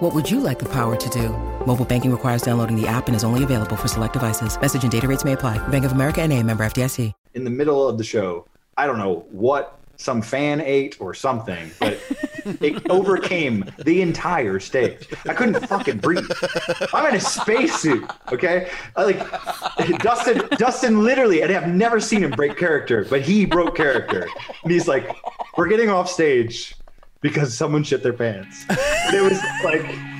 What would you like the power to do? Mobile banking requires downloading the app and is only available for select devices. Message and data rates may apply. Bank of America and a member FDIC. In the middle of the show, I don't know what some fan ate or something, but it overcame the entire stage. I couldn't fucking breathe. I'm in a spacesuit, okay? I like Dustin. Dustin literally, and I've never seen him break character, but he broke character, and he's like, "We're getting off stage because someone shit their pants." It was like.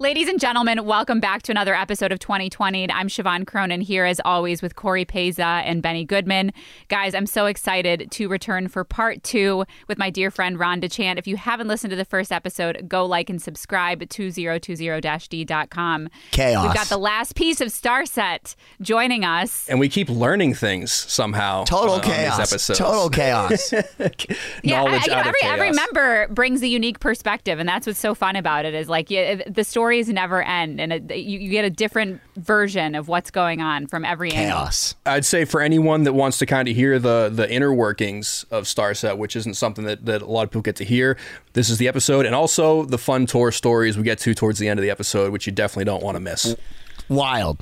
Ladies and gentlemen, welcome back to another episode of 2020. I'm Siobhan Cronin here as always with Cory Peza and Benny Goodman. Guys, I'm so excited to return for part two with my dear friend Ron DeChant. If you haven't listened to the first episode, go like and subscribe at 2020-d.com. Chaos. We've got the last piece of Starset joining us. and we keep learning things somehow. Total uh, on these chaos. episodes. Total chaas. Yeah, I- Knowledge you know, out of every, every member brings a unique perspective, and that's what's so fun about it. Is like yeah, the stories never end, and it, you, you get a different version of what's going on from every angle. chaos. I'd say for anyone that wants to kind of hear the the inner workings of Starset, which isn't something that, that a lot of people get to hear, this is the episode, and also the fun tour stories we get to towards the end of the episode, which you definitely don't want to miss. Wild.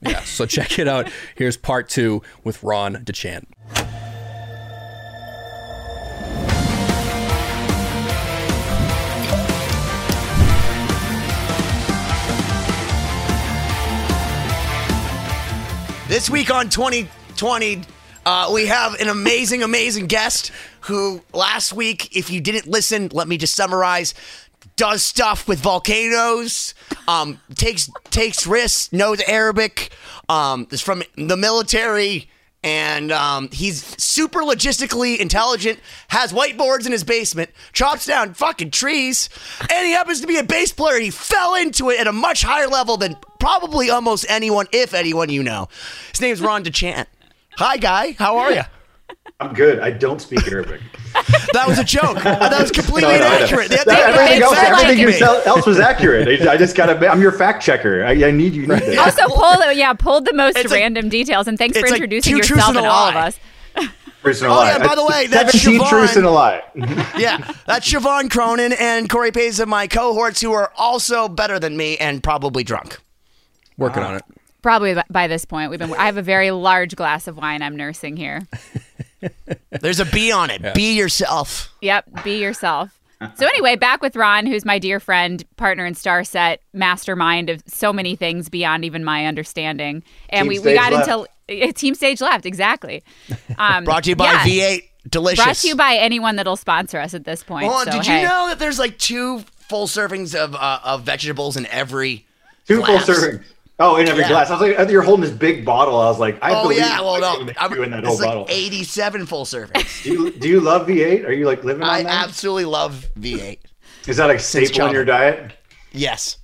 Yeah, so check it out. Here's part two with Ron DeChant. This week on 2020, uh, we have an amazing, amazing guest who last week, if you didn't listen, let me just summarize. Does stuff with volcanoes, um, takes takes risks, knows Arabic, um, is from the military, and um, he's super logistically intelligent. Has whiteboards in his basement, chops down fucking trees, and he happens to be a bass player. He fell into it at a much higher level than probably almost anyone, if anyone you know. His name's Ron DeChant. Hi, guy. How are you? I'm good. I don't speak Arabic. That was a joke. That was completely No, no, no. inaccurate. They had That- get everything back else, to everything me. you tell, else was accurate. I, I just gotta. I'm your fact checker. I, I need you. Need that. Also, pull the, yeah, pulled the most It's like- random details, and thanks for it's like introducing yourself and and all of us. Truth and a Oh, lie. yeah, by the way, that's 17 Siobhan. truths and a lie. Yeah, that's Siobhan Cronin and Cory Peza, my cohorts, who are also better than me and probably drunk. Working on it. Probably by- by this point, we've been. I have a very large glass of wine I'm nursing here. There's a B on it. Be yourself. Yep, be yourself. So anyway, back with Ron, who's my dear friend, partner in Starset, mastermind of so many things beyond even my understanding. And Team we, we got left. into team stage left, exactly. Um, Brought to you by yeah, V8. Delicious. Brought to you by anyone that'll sponsor us at this point. Hold on, so, did hey. you know that there's like two full servings of uh, of vegetables in every Two glass? full servings. Oh, in every Yeah. glass. I was like, you're holding this big bottle. I was like, I Oh believe yeah, well no, you I'm, in that whole like bottle. 87 full service. Do you, do you love V8? Are you like living on I that? absolutely love V8. Is that a staple in your diet? Yes.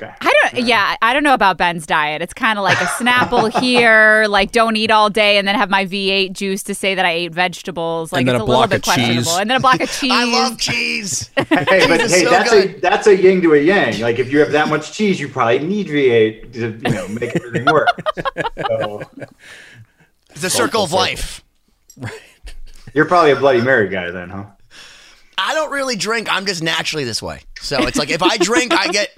Okay. I don't. Yeah, I don't know about Ben's diet. It's kind of like a Snapple here, like don't eat all day, and then have my V8 juice to say that I ate vegetables. Like And then it's a a, little block bit of questionable, cheese. and then a block of cheese. I love cheese. Hey, but is hey, so that's good. a that's a yin to a yang. Like if you have that much cheese, you probably need V8 to you know make everything work. So, It's a circle of life. Right. you're probably a Bloody Mary guy then, huh? I don't really drink. I'm just naturally this way. So it's like if I drink, I get.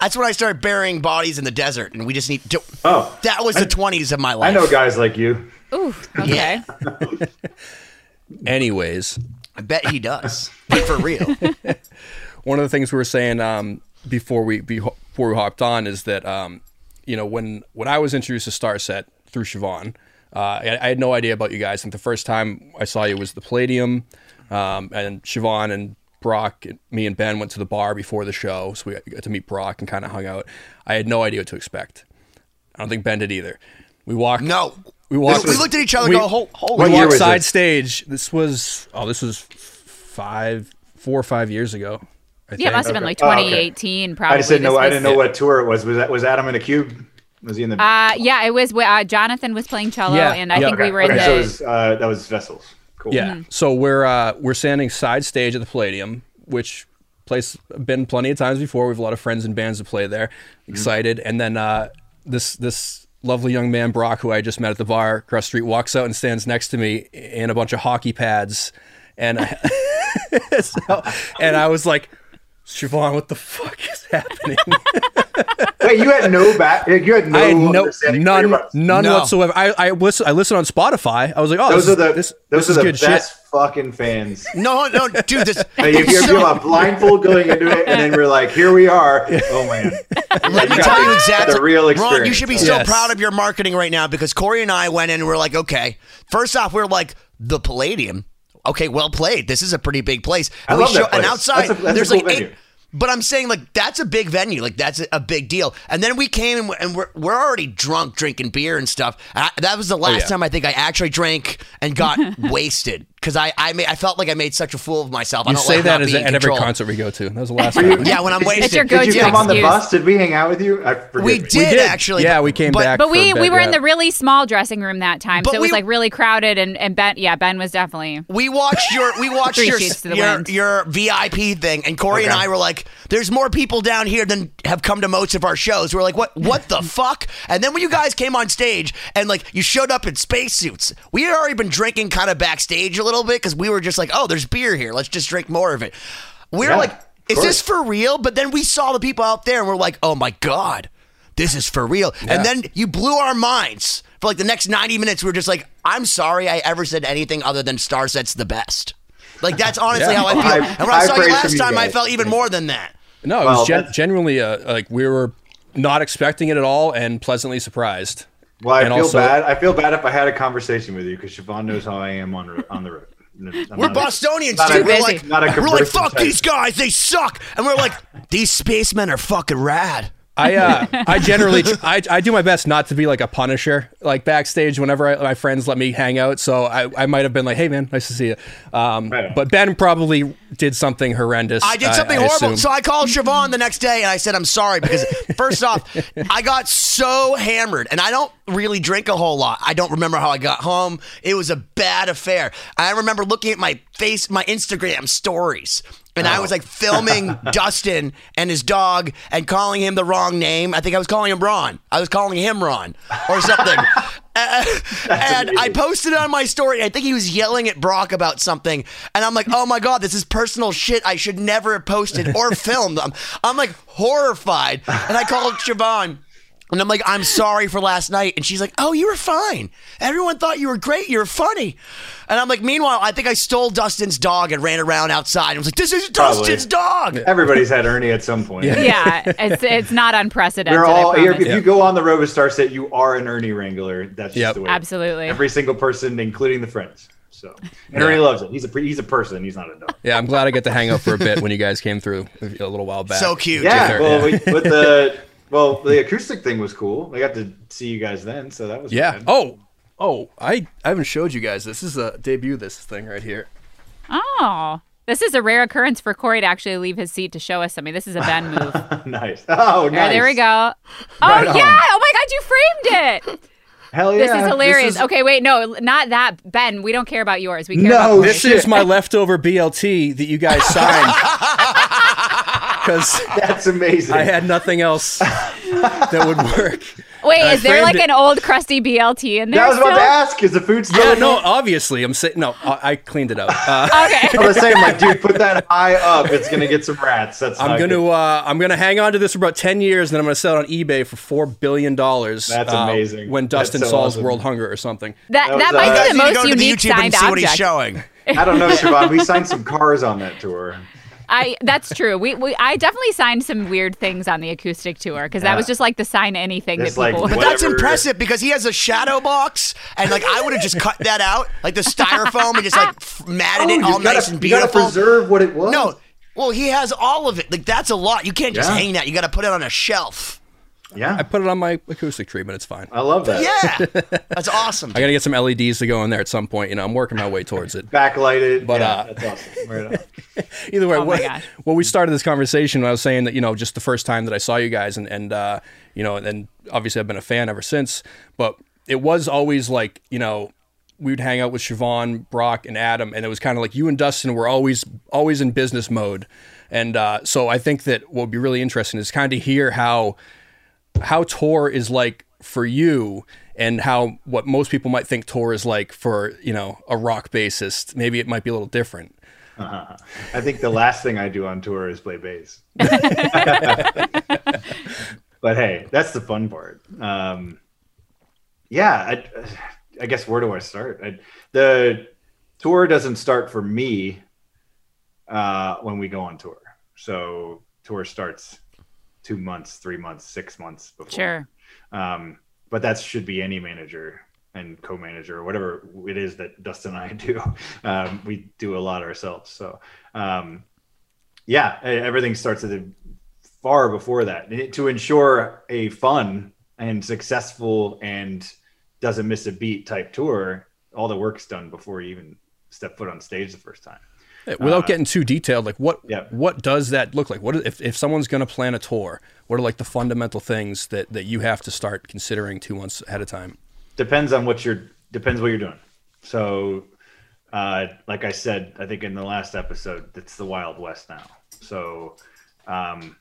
That's when I started burying bodies in the desert, and we just need to. Oh, That was the 20s of my life. I know guys like you. Ooh, okay. Yeah. Anyways, I bet he does. But for real. one of the things we were saying um, before we before we hopped on is that um, you know when when I was introduced to Starset through Siobhan, uh, I, I had no idea about you guys. I think the first time I saw you was the Palladium, um, and Siobhan and Brock, me and Ben went to the bar before the show, so we got to meet Brock and kind of hung out. I had no idea what to expect. I don't think Ben did either. We walked. No. we We, walked. we looked at each other we- and go, "Hol- holy What we walked side this? stage. This was oh, this was five, four or five years ago. I Yeah, it must have think. been like Oh, okay. 2018, probably. I just didn't know. I didn't know what tour it was. Was that was Adam in a cube? Was he in the? Uh, yeah, it was. Uh, Jonathan was playing cello, Yeah, and I yeah. think we Okay, were in okay, the. so it was, uh, that was Vessels. Cool. Yeah. So we're uh, we're standing side stage at the Palladium, which place been plenty of times before. We have a lot of friends and bands that play there. Excited, and then uh, this this lovely young man Brock, who I just met at the bar across the street, walks out and stands next to me in a bunch of hockey pads, and I, so, and I was like. Siobhan, what the fuck is happening? Wait, you had no back. You had no. I had no none none No. whatsoever. I I listen I listen on Spotify. I was like, oh, Those this are the this, those this are is the best shit. fucking fans. No, no, dude. This Like, if you so- have a blindfold going into it, and then we're like, here we are. Oh man. Let me tell you exactly. The real Ron, you should be so Yes. proud of your marketing right now because Cory and I went in and we're like, okay. First off, we're like the Palladium. Okay, well played. This is a pretty big place. I And we love that And outside, That's a- that's a there's cool like venue. eight. But I'm saying like that's a big venue. Like that's a, a big deal. And then we came and we're, and we're, we're already drunk drinking beer and stuff. And I, that was the oh, last Oh, yeah. time I think I actually drank and got wasted because I I, made, I felt like I made such a fool of myself. I don't say like that not as at in every concert we go to. That was the last time. Yeah, when I'm wasted. It's your Did you go-to come on the bus? Did we hang out with you? I forget. We me. did, did. actually. Yeah, we came but- back. But we a we were in the really small dressing room that time, But so it was we- like really crowded, and and Ben, yeah, Ben was definitely. We watched your we watched your sheets to the your, your VIP thing, and Cory and I were like, "There's more people down here than have come to most of our shows." We're like, "What? What the fuck?" And then when you guys came on stage and like you showed up in spacesuits, we had already been drinking kind of backstage a little bit because we were just like, "Oh, there's beer here. Let's just drink more of it." We were Yeah, like, "Is this for real?" But then we saw the people out there, and we're like, "Oh my god." This is for real. And then you blew our minds. For like the next 90 minutes, we were just like, I'm sorry I ever said anything other than Starset's the best. Like, that's honestly Yeah. how I feel. High- and when I high saw you last from you time, I felt even more than that. No, it Well, was gen- genuinely uh, like we were not expecting it at all and pleasantly surprised. Well, I And feel also- bad. I feel bad if I had a conversation with you because Siobhan knows how I am on on the road. I'm We're not a- Bostonians, dude. We're like, we're like, fuck type. these guys, they suck. And we're like, these spacemen are fucking rad. I uh, I generally I, I do my best not to be like a punisher like backstage whenever I, my friends let me hang out. So I, I might have been like, hey man, nice to see you. Um, Right but Ben probably did something horrendous. I did something horrible. assume. So I called Siobhan the next day and I said, I'm sorry because first off, I got so hammered and I don't really drink a whole lot. I don't remember how I got home. It was a bad affair. I remember looking at my face, my Instagram stories. And I was like filming Dustin and his dog and calling him the wrong name. I think I was calling him Ron. I was calling him Ron or something. Uh, and I posted it on my story. I think he was yelling at Brock about something, and I'm like, "Oh my god, this is personal shit. I should never have posted or filmed." I'm, I'm like horrified, and I called Siobhan. And I'm like, I'm sorry for last night. And she's like, Oh, you were fine. Everyone thought you were great. You were funny. And I'm like, Meanwhile, I think I stole Dustin's dog and ran around outside. I was like, This is Probably. Dustin's dog. Everybody's had Ernie at some point. Yeah, it's it's not unprecedented. We're I all. If promise. you go on the road with Starset, you are an Ernie Wrangler. That's just the way. it is. Absolutely. Every single person, including the friends. So and Ernie loves it. He's a he's a person. He's not a dog. yeah, I'm glad I get to hang out for a bit when you guys came through a little while back. So cute. Yeah. Well, yeah. We, with the well, the acoustic thing was cool. I got to see you guys then, so that was Yeah. fun. Oh, oh, I I haven't showed you guys this. This is a debut. This thing right here. Oh, this is a rare occurrence for Cory to actually leave his seat to show us something. This is a Ben move. nice. Oh, There, nice. there we go. Oh Right on. yeah! Oh my God, you framed it. Hell yeah! This is hilarious. is- Okay, wait, no, not that, Ben. We don't care about yours. We care No, about This shit. is my leftover BLT that you guys signed because That's amazing. I had nothing else that would work. Wait, I is there like it. an old crusty BLT in there? that was about to ask. Is the food still? Yeah, no, obviously I'm saying no. I, I cleaned it up. Uh, Okay. I was saying, like, dude, put that high up. It's gonna get some rats. That's I'm gonna uh, I'm gonna hang on to this for about ten years, and then I'm gonna sell it on eBay for four billion dollars. That's uh, amazing. When Dustin so solves awesome. world hunger or something. That That that might uh, be the guys need to most go to the unique YouTube and signed see what he's object. showing. I don't know, Siobhan. We signed some cars on that tour. I that's true. We, we I definitely signed some weird things on the acoustic tour because that Yeah. was just like the sign anything It's that like people. But that's impressive because he has a shadow box, and like I would have just cut that out, like the styrofoam, and just like f- matted it oh, all gotta, nice and beautiful. you gotta beautiful. preserve what it was. No, well, he has all of it. Like that's a lot. You can't just Yeah. hang that. You got to put it on a shelf. Yeah, I put it on my acoustic treatment. It's fine. I love that. Yeah, that's awesome. I got to get some LEDs to go in there at some point. You know, I'm working my way towards it. Backlighted. But, yeah, uh, that's awesome. Right. Either way, Oh my what, gosh. well, we started this conversation. I was saying that you know, just the first time that I saw you guys, and and uh, you know, and obviously I've been a fan ever since. But it was always like you know, we would hang out with Siobhan, Brock, and Adam, and it was kind of like you and Dustin were always always in business mode. And uh, so I think that what would be really interesting is kind of hear how how tour is like for you and how what most people might think tour is like for you know a rock bassist maybe it might be a little different I think the last thing I do on tour is play bass. but hey, that's the fun part. Um, yeah, I, I guess where do I start? I, the tour doesn't start for me uh, when we go on tour. So tour starts two months, three months, six months before. Sure. Um, but that should be any manager and co-manager or whatever it is that Dustin and I do. Um, we do a lot ourselves. So um, yeah, everything starts at the far before that to ensure a fun and successful and doesn't miss a beat type tour. All the work's done before you even step foot on stage the first time. Without getting too detailed like what yeah. what does that look like? What if, if someone's going to plan a tour what are like the fundamental things that that you have to start considering two months ahead of time? Depends on what you're depends what you're doing. So uh like i said i think in the last episode it's the wild west now. So um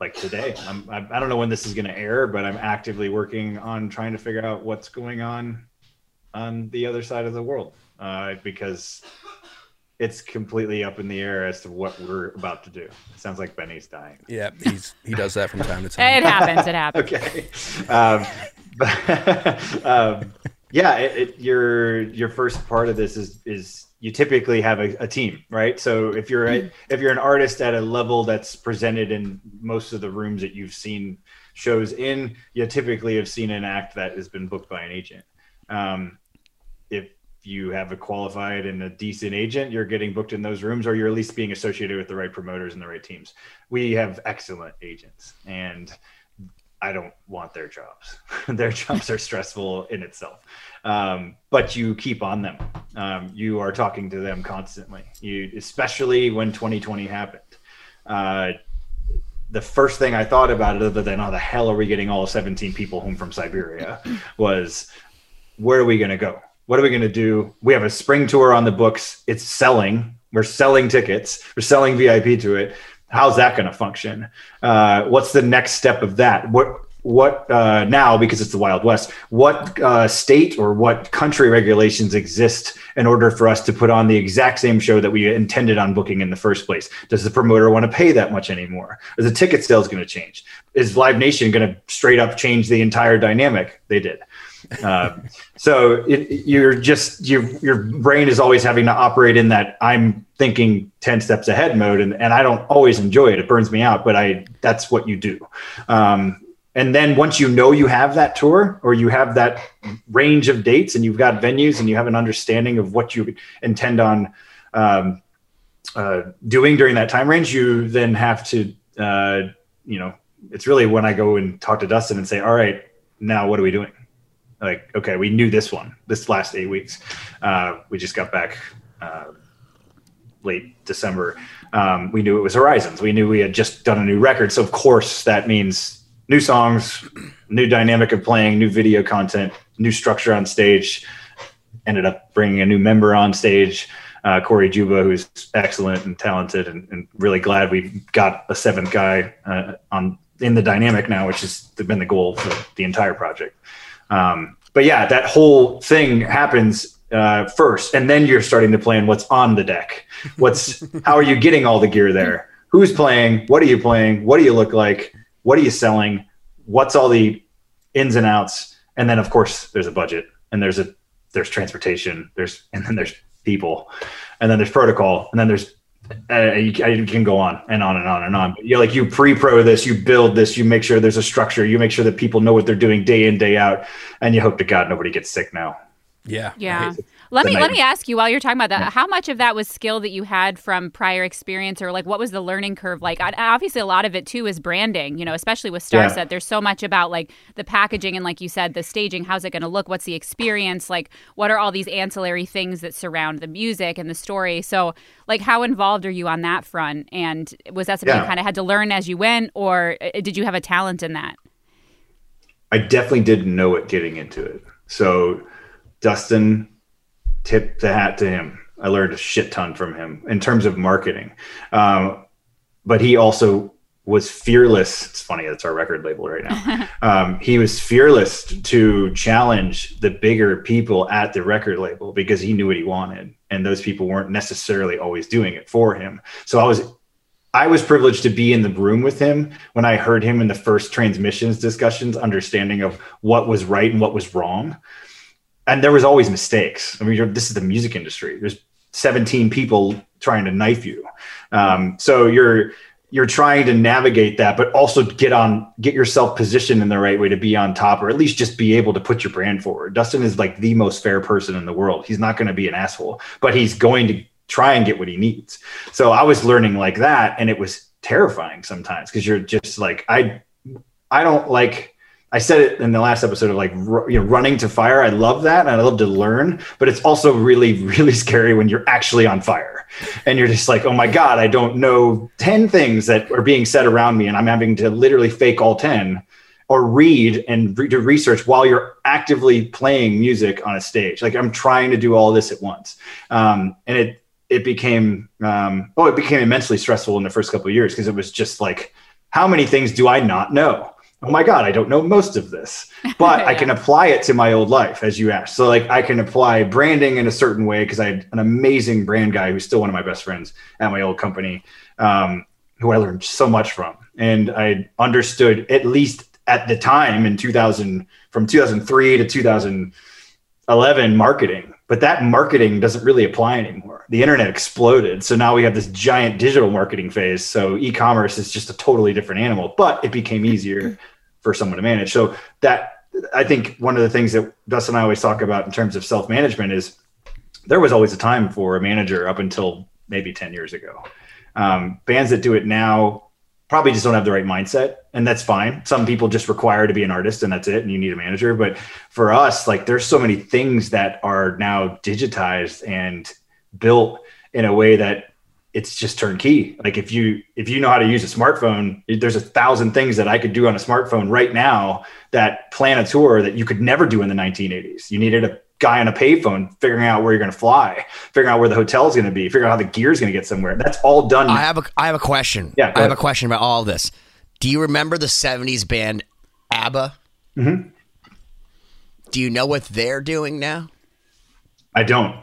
like today i'm i, I don't know when this is going to air but i'm actively working on trying to figure out what's going on on the other side of the world uh because it's completely up in the air as to what we're about to do it sounds like benny's dying yeah he's he does that from time to time It happens. It happens. okay. Um, but, um, yeah, it, it, your your first part of this is is you typically have a, a team, right? So if you're a, if you're an artist at a level that's presented in most of the rooms that you've seen shows in, you typically have seen an act that has been booked by an agent. Um, if you have a qualified and a decent agent, you're getting booked in those rooms, or you're at least being associated with the right promoters and the right teams. We have excellent agents, and I don't want their jobs. their jobs are stressful in itself, um, but you keep on them. Um, you are talking to them constantly. You, especially when 2020 happened. Uh, the first thing I thought about it, other than how the hell are we getting all 17 people home from Siberia, was where are we going to go? What are we going to do? We have a spring tour on the books. It's selling. We're selling tickets. We're selling VIP to it. How's that going to function? Uh, what's the next step of that? What what uh, now because it's the Wild West? What uh, state or what country regulations exist in order for us to put on the exact same show that we intended on booking in the first place? Does the promoter want to pay that much anymore? Is the ticket sales going to change? Is Live Nation going to straight up change the entire dynamic? They did. Uh, so it, you're just your your brain is always having to operate in that I'm thinking ten steps ahead mode, and, and I don't always enjoy it. It burns me out, but I that's what you do. Um, and then once you know you have that tour or you have that range of dates and you've got venues and you have an understanding of what you intend on um, uh, doing during that time range, you then have to, uh, you know, it's really when I go and talk to Dustin and say, all right, now what are we doing? Like, okay, we knew this one, this last eight weeks. Uh, we just got back uh, late December. Um, we knew it was Horizons. We knew we had just done a new record. So, of course, that means new songs, new dynamic of playing, new video content, new structure on stage. Ended up bringing a new member on stage, uh, Corey Juba, who's excellent and talented, and, and really glad we got a seventh guy uh, on in the dynamic now, which has been the goal for the entire project. Um, but yeah, that whole thing happens uh, first, and then you're starting to plan what's on the deck. What's how are you getting all the gear there? Who's playing? What are you playing? What do you look like? What are you selling? What's all the ins and outs? And then of course there's a budget, and there's a there's transportation, there's and then there's people, and then there's protocol, and then there's uh, you, you can go on and on and on and on. But you're like you pre-pro this, you build this, you make sure there's a structure, you make sure that people know what they're doing day in day out, and you hope to God nobody gets sick now. Yeah. Yeah. Let me the let me ask you while you're talking about that. How much of that was skill that you had from prior experience, or like what was the learning curve like? I- Obviously, a lot of it too is branding. You know, especially with Starset, Yeah. there's so much about like the packaging and, like you said, the staging. How's it going to look? What's the experience? Like, what are all these ancillary things that surround the music and the story? So, like, how involved are you on that front? And was that something you kind of had to learn as you went, or uh, did you have a talent in that? I definitely didn't know it getting into it. So Dustin tipped the hat to him. I learned a shit ton from him in terms of marketing. Um, but he also was fearless. It's funny, that's our record label right now. um, he was fearless to challenge the bigger people at the record label because he knew what he wanted. And those people weren't necessarily always doing it for him. So I was I was privileged to be in the room with him when I heard him in the first transmissions discussions, understanding of what was right and what was wrong. And there was always mistakes. I mean, this is the music industry. There's 17 people trying to knife you. Um, so you're you're trying to navigate that, but also get on get yourself positioned in the right way to be on top, or at least just be able to put your brand forward. Dustin is like the most fair person in the world. He's not going to be an asshole, but he's going to try and get what he needs. So I was learning like that, and it was terrifying sometimes because you're just like I, I don't like. I said it in the last episode of like you know running to fire. I love that, and I love to learn, but it's also really really scary when you're actually on fire, and you're just like, oh my god, I don't know ten things that are being said around me, and I'm having to literally fake all ten or read and re- do research while you're actively playing music on a stage. Like I'm trying to do all this at once, um, and it it became um, oh it became immensely stressful in the first couple of years because it was just like how many things do I not know? Oh my god, I don't know most of this, but I can apply it to my old life, as you asked. So like I can apply branding in a certain way because I had an amazing brand guy who's still one of my best friends at my old company, um, who I learned so much from, and I understood at least at the time in 2000 from 2003 to 2011 marketing but that marketing doesn't really apply anymore. The internet exploded. So now we have this giant digital marketing phase. So e-commerce is just a totally different animal but it became easier for someone to manage. So that i think one of the things that dustin and i always talk about in terms of self-management is there was always a time for a manager up until maybe 10 years ago. Um, bands that do it now probably just don't have the right mindset and that's fine. Some people just require to be an artist and that's it and you need a manager. But for us like there's so many things that are now digitized and built in a way that it's just turnkey. Like if you if you know how to use a smartphone there's a thousand things that i could do on a smartphone right now that plan a tour that you could never do in the 1980s you needed a guy on a payphone figuring out where you're going to fly figuring out where the hotel's going to be figuring out how the gear's going to get somewhere that's all done I have a I have a question. Yeah, go I have a question about all this. Do you remember the '70s band ABBA? Mm-hmm. Do you know what they're doing now? i don't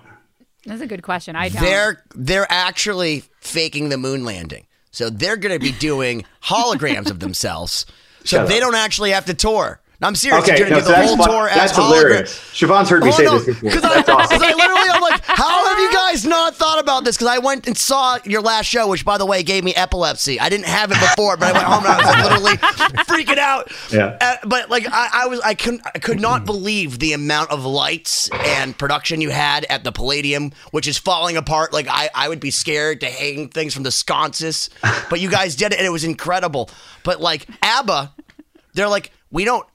That's a good question. I don't. They're they're actually faking the moon landing. So they're going to be doing holograms of themselves. So Shut they up. don't actually have to tour. No, I'm serious. Okay, They're no, to so do the that's, whole fun- tour that's hologram- hilarious. Siobhan's heard me say this before. Because I, awesome. I literally, I'm like, how have you guys not thought about this? Because I went and saw your last show, which, by the way, gave me epilepsy. I didn't have it before, but I went home and I was like, literally freaking out. Yeah. Uh, but like, I, I was, I couldn't, I could not believe the amount of lights and production you had at the Palladium, which is falling apart. Like, I, I would be scared to hang things from the sconces, but you guys did it, and it was incredible. But like ABBA, they're like, we don't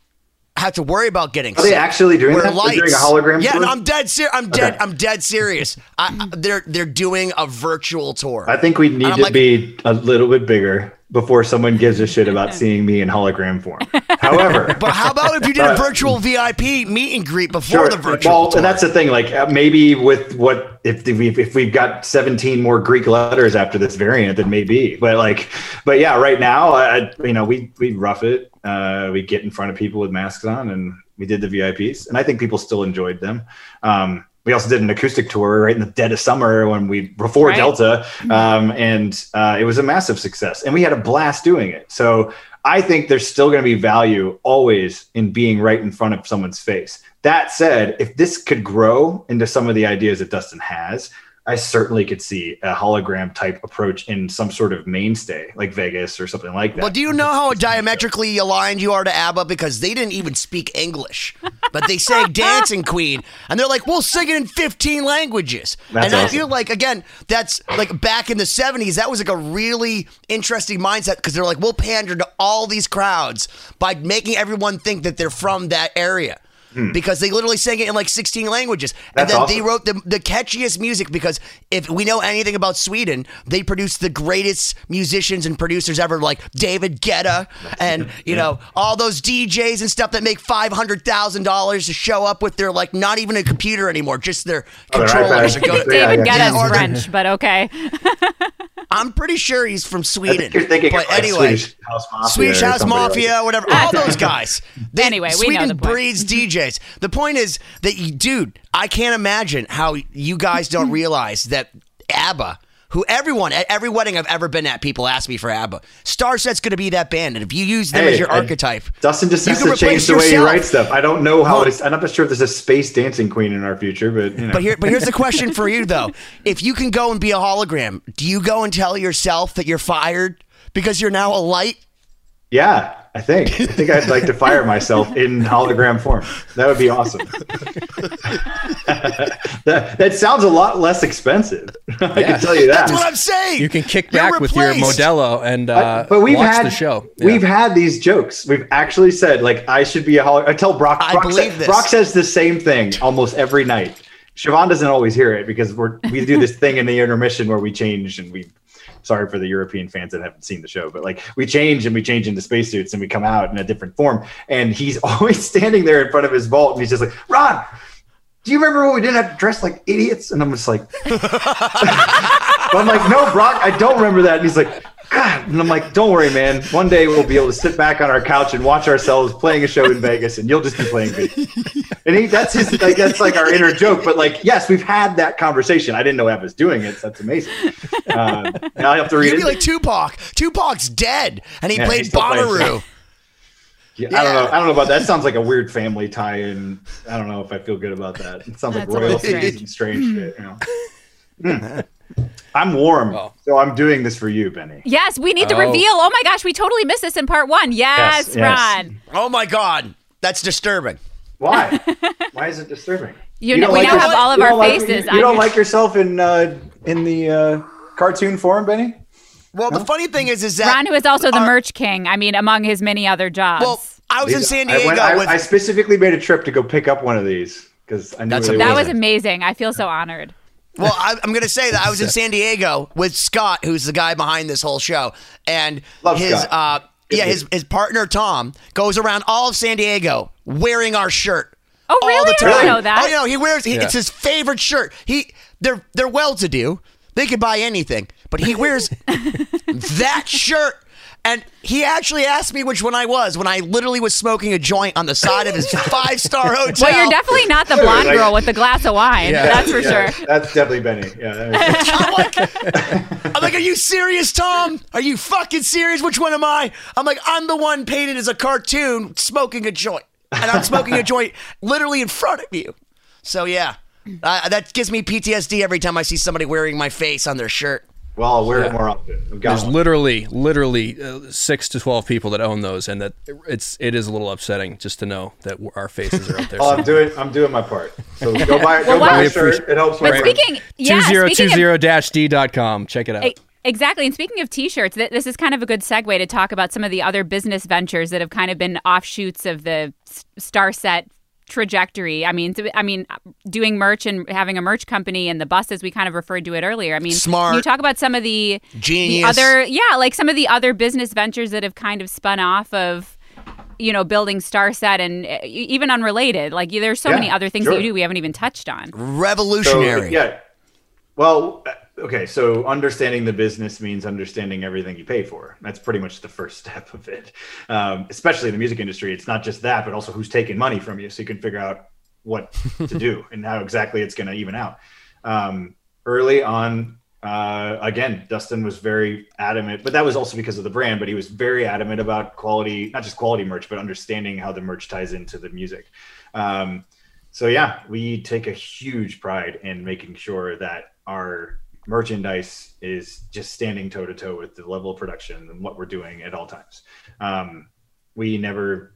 have to worry about getting. Are they sick. actually doing We're that? They're doing a hologram Yeah, tour? no, I'm dead serious. I'm dead. Okay. I'm dead serious. I, I- they're they're doing a virtual tour. I think we need to like- be a little bit bigger before someone gives a shit about seeing me in hologram form. However, But how about if you did a virtual VIP meet and greet before the virtual Well, tour? and that's the thing. Like uh, maybe with what if we've if we've got 17 more Greek letters after this variant, then maybe. But like, but yeah, right now, I, you know, we we rough it. Uh, we get in front of people with masks on, and we did the VIPs, and I think people still enjoyed them. Um, we also did an acoustic tour right in the dead of summer when we before Right. Delta, um, and uh, it was a massive success, and we had a blast doing it. So I think there's still going to be value always in being right in front of someone's face. That said, if this could grow into some of the ideas that Dustin has, I certainly could see a hologram type approach in some sort of mainstay like Vegas or something like that. well, do you know how diametrically aligned you are to ABBA because they didn't even speak English? but they sang Dancing Queen, and they're like, we'll sing it in 15 languages. That's and I awesome. feel like, again, that's like back in the 70s, that was like a really interesting mindset because they're like, we'll pander to all these crowds by making everyone think that they're from that area. Because they literally sang it in like 16 languages. and Hmm. Then awesome. they wrote the, the catchiest music because if we know anything about Sweden, they produce the greatest musicians and producers ever, like David Guetta and, you know, all those DJs and stuff that make $500,000 to show up with their, like, not even a computer anymore, just their Oh, controllers. iPad. to go to- Yeah, David yeah. Guetta's Yeah, or the- French, but okay. I'm pretty sure he's from I Sweden. think you're thinking but like, anyway. Swedish House Mafia. Swedish House somebody like Mafia, whatever, all those guys. They, Anyway, we know Sweden the point. breeds DJs. The point is that, you, dude, I can't imagine how you guys don't realize that ABBA, who everyone at every wedding I've ever been at, people ask me for ABBA. Starset's going to be that band, and if you use them Hey, as your archetype, Dustin just has to change the way he writes stuff. I don't know how Well- it's. I'm not sure if there's a space dancing queen in our future, but you know. But here, but here's the question for you though: If you can go and be a hologram, do you go and tell yourself that you're fired because you're now a light? yeah, I think. I think I'd like to fire myself in hologram form. That would be awesome. that, that sounds a lot less expensive. I can tell you that. That's what I'm saying. You can kick You're back with your replaced. Modelo and uh, but we've watch had the show. We've had these jokes. We've actually said like I should be a hologram. I tell Brock. I Brock, believe sa- this. Brock says the same thing almost every night. Siobhan doesn't always hear it because we're we do this thing in the intermission where we change and we. Sorry for the European fans that haven't seen the show, but like we change and we change into spacesuits and we come out in a different form. And he's always standing there in front of his vault and he's just like, Ron, do you remember when we didn't have to dress like idiots? And I'm just like, I'm like, no, Brock, I don't remember that. And he's like, God. And I'm like, don't worry, man. One day we'll be able to sit back on our couch and watch ourselves playing a show in Vegas, and you'll just be playing video. And he, that's his, like, that's like our inner joke. But like, yes, we've had that conversation. I didn't know Ev was doing it. So that's amazing. Um, now I have to read You'd it. be like Tupac. Tupac's dead, and he Yeah, played he Bonnaroo. Yeah, I don't know. I don't know about that. Sounds like a weird family tie-in. I don't know if I feel good about that. It sounds like That's a little royalties strange. and strange shit. You know. Hmm. I'm warm, Oh. so I'm doing this for you, Benny. Yes, we need to Oh. reveal. Oh my gosh, we totally missed this in part one. Yes, Yes, yes. Ron. Oh my God, that's disturbing. Why? Why is it disturbing? You know- don't now your- have all of our don't like- faces you, you don't your- like yourself in uh, in the uh, cartoon form, Benny? Well, the funny thing is, is that Ron, who is also the our- merch king. I mean, among his many other jobs. Well, I was in San I, Diego went- I- with. I specifically made a trip to go pick up one of these because I knew That's they that was amazing. I feel so honored. Well, I, I'm going to say that I was in San Diego with Scott, who's the guy behind this whole show, and Love his Scott. uh, yeah, his his partner Tom goes around all of San Diego wearing our shirt. Oh, all really? the I didn't know that. Oh, you know, he wears. He, Yeah. It's his favorite shirt. He they're they're well to do. They could buy anything, but he wears that shirt. And he actually asked me which one I was when I literally was smoking a joint on the side of his five star hotel. Well, you're definitely not the blonde Like- girl with the glass of wine. Yeah. That's for Yeah, sure. That's definitely Benny. Yeah. that I'm like, I'm like, are you serious, Tom? Are you fucking serious? Which one am I? I'm like, I'm the one painted as a cartoon smoking a joint, and I'm smoking a joint literally in front of you. So yeah, uh, that gives me PTSD every time I see somebody wearing my face on their shirt. Well, I'll wear it more often. I've got There's one. literally, literally uh, six to twelve people that own those, and that it's it is a little upsetting just to know that our faces are out there. Oh, I'm doing. I'm doing my part. So go buy. Go Well, buy we a shirt. It helps. my But brand. speaking, yeah, Two zero two speaking of zero dash d dot com. Check it out. Exactly. And speaking of t shirts, th- this is kind of a good segue to talk about some of the other business ventures that have kind of been offshoots of the S- Starset trajectory. I mean, th- I mean, doing merch and having a merch company and the buses, we kind of referred to it earlier. I mean, Smart. Can you talk about some of the, the Genius. other, yeah, like some of the other business ventures that have kind of spun off of, you know, building Starset and uh, even unrelated. Like, there's so Yeah, many other things sure. that you do we haven't even touched on. So, Revolutionary. yeah. Well, uh, okay. So understanding the business means understanding everything you pay for. That's pretty much the first step of it. Um, especially in the music industry, it's not just that, but also who's taking money from you, so you can figure out what to do and how exactly it's going to even out. Um, early on, uh, again, Dustin was very adamant, but that was also because of the brand. But he was very adamant about quality, not just quality merch, but understanding how the merch ties into the music. Um, so yeah, we take a huge pride in making sure that our merchandise is just standing toe to toe with the level of production and what we're doing at all times. Um, we never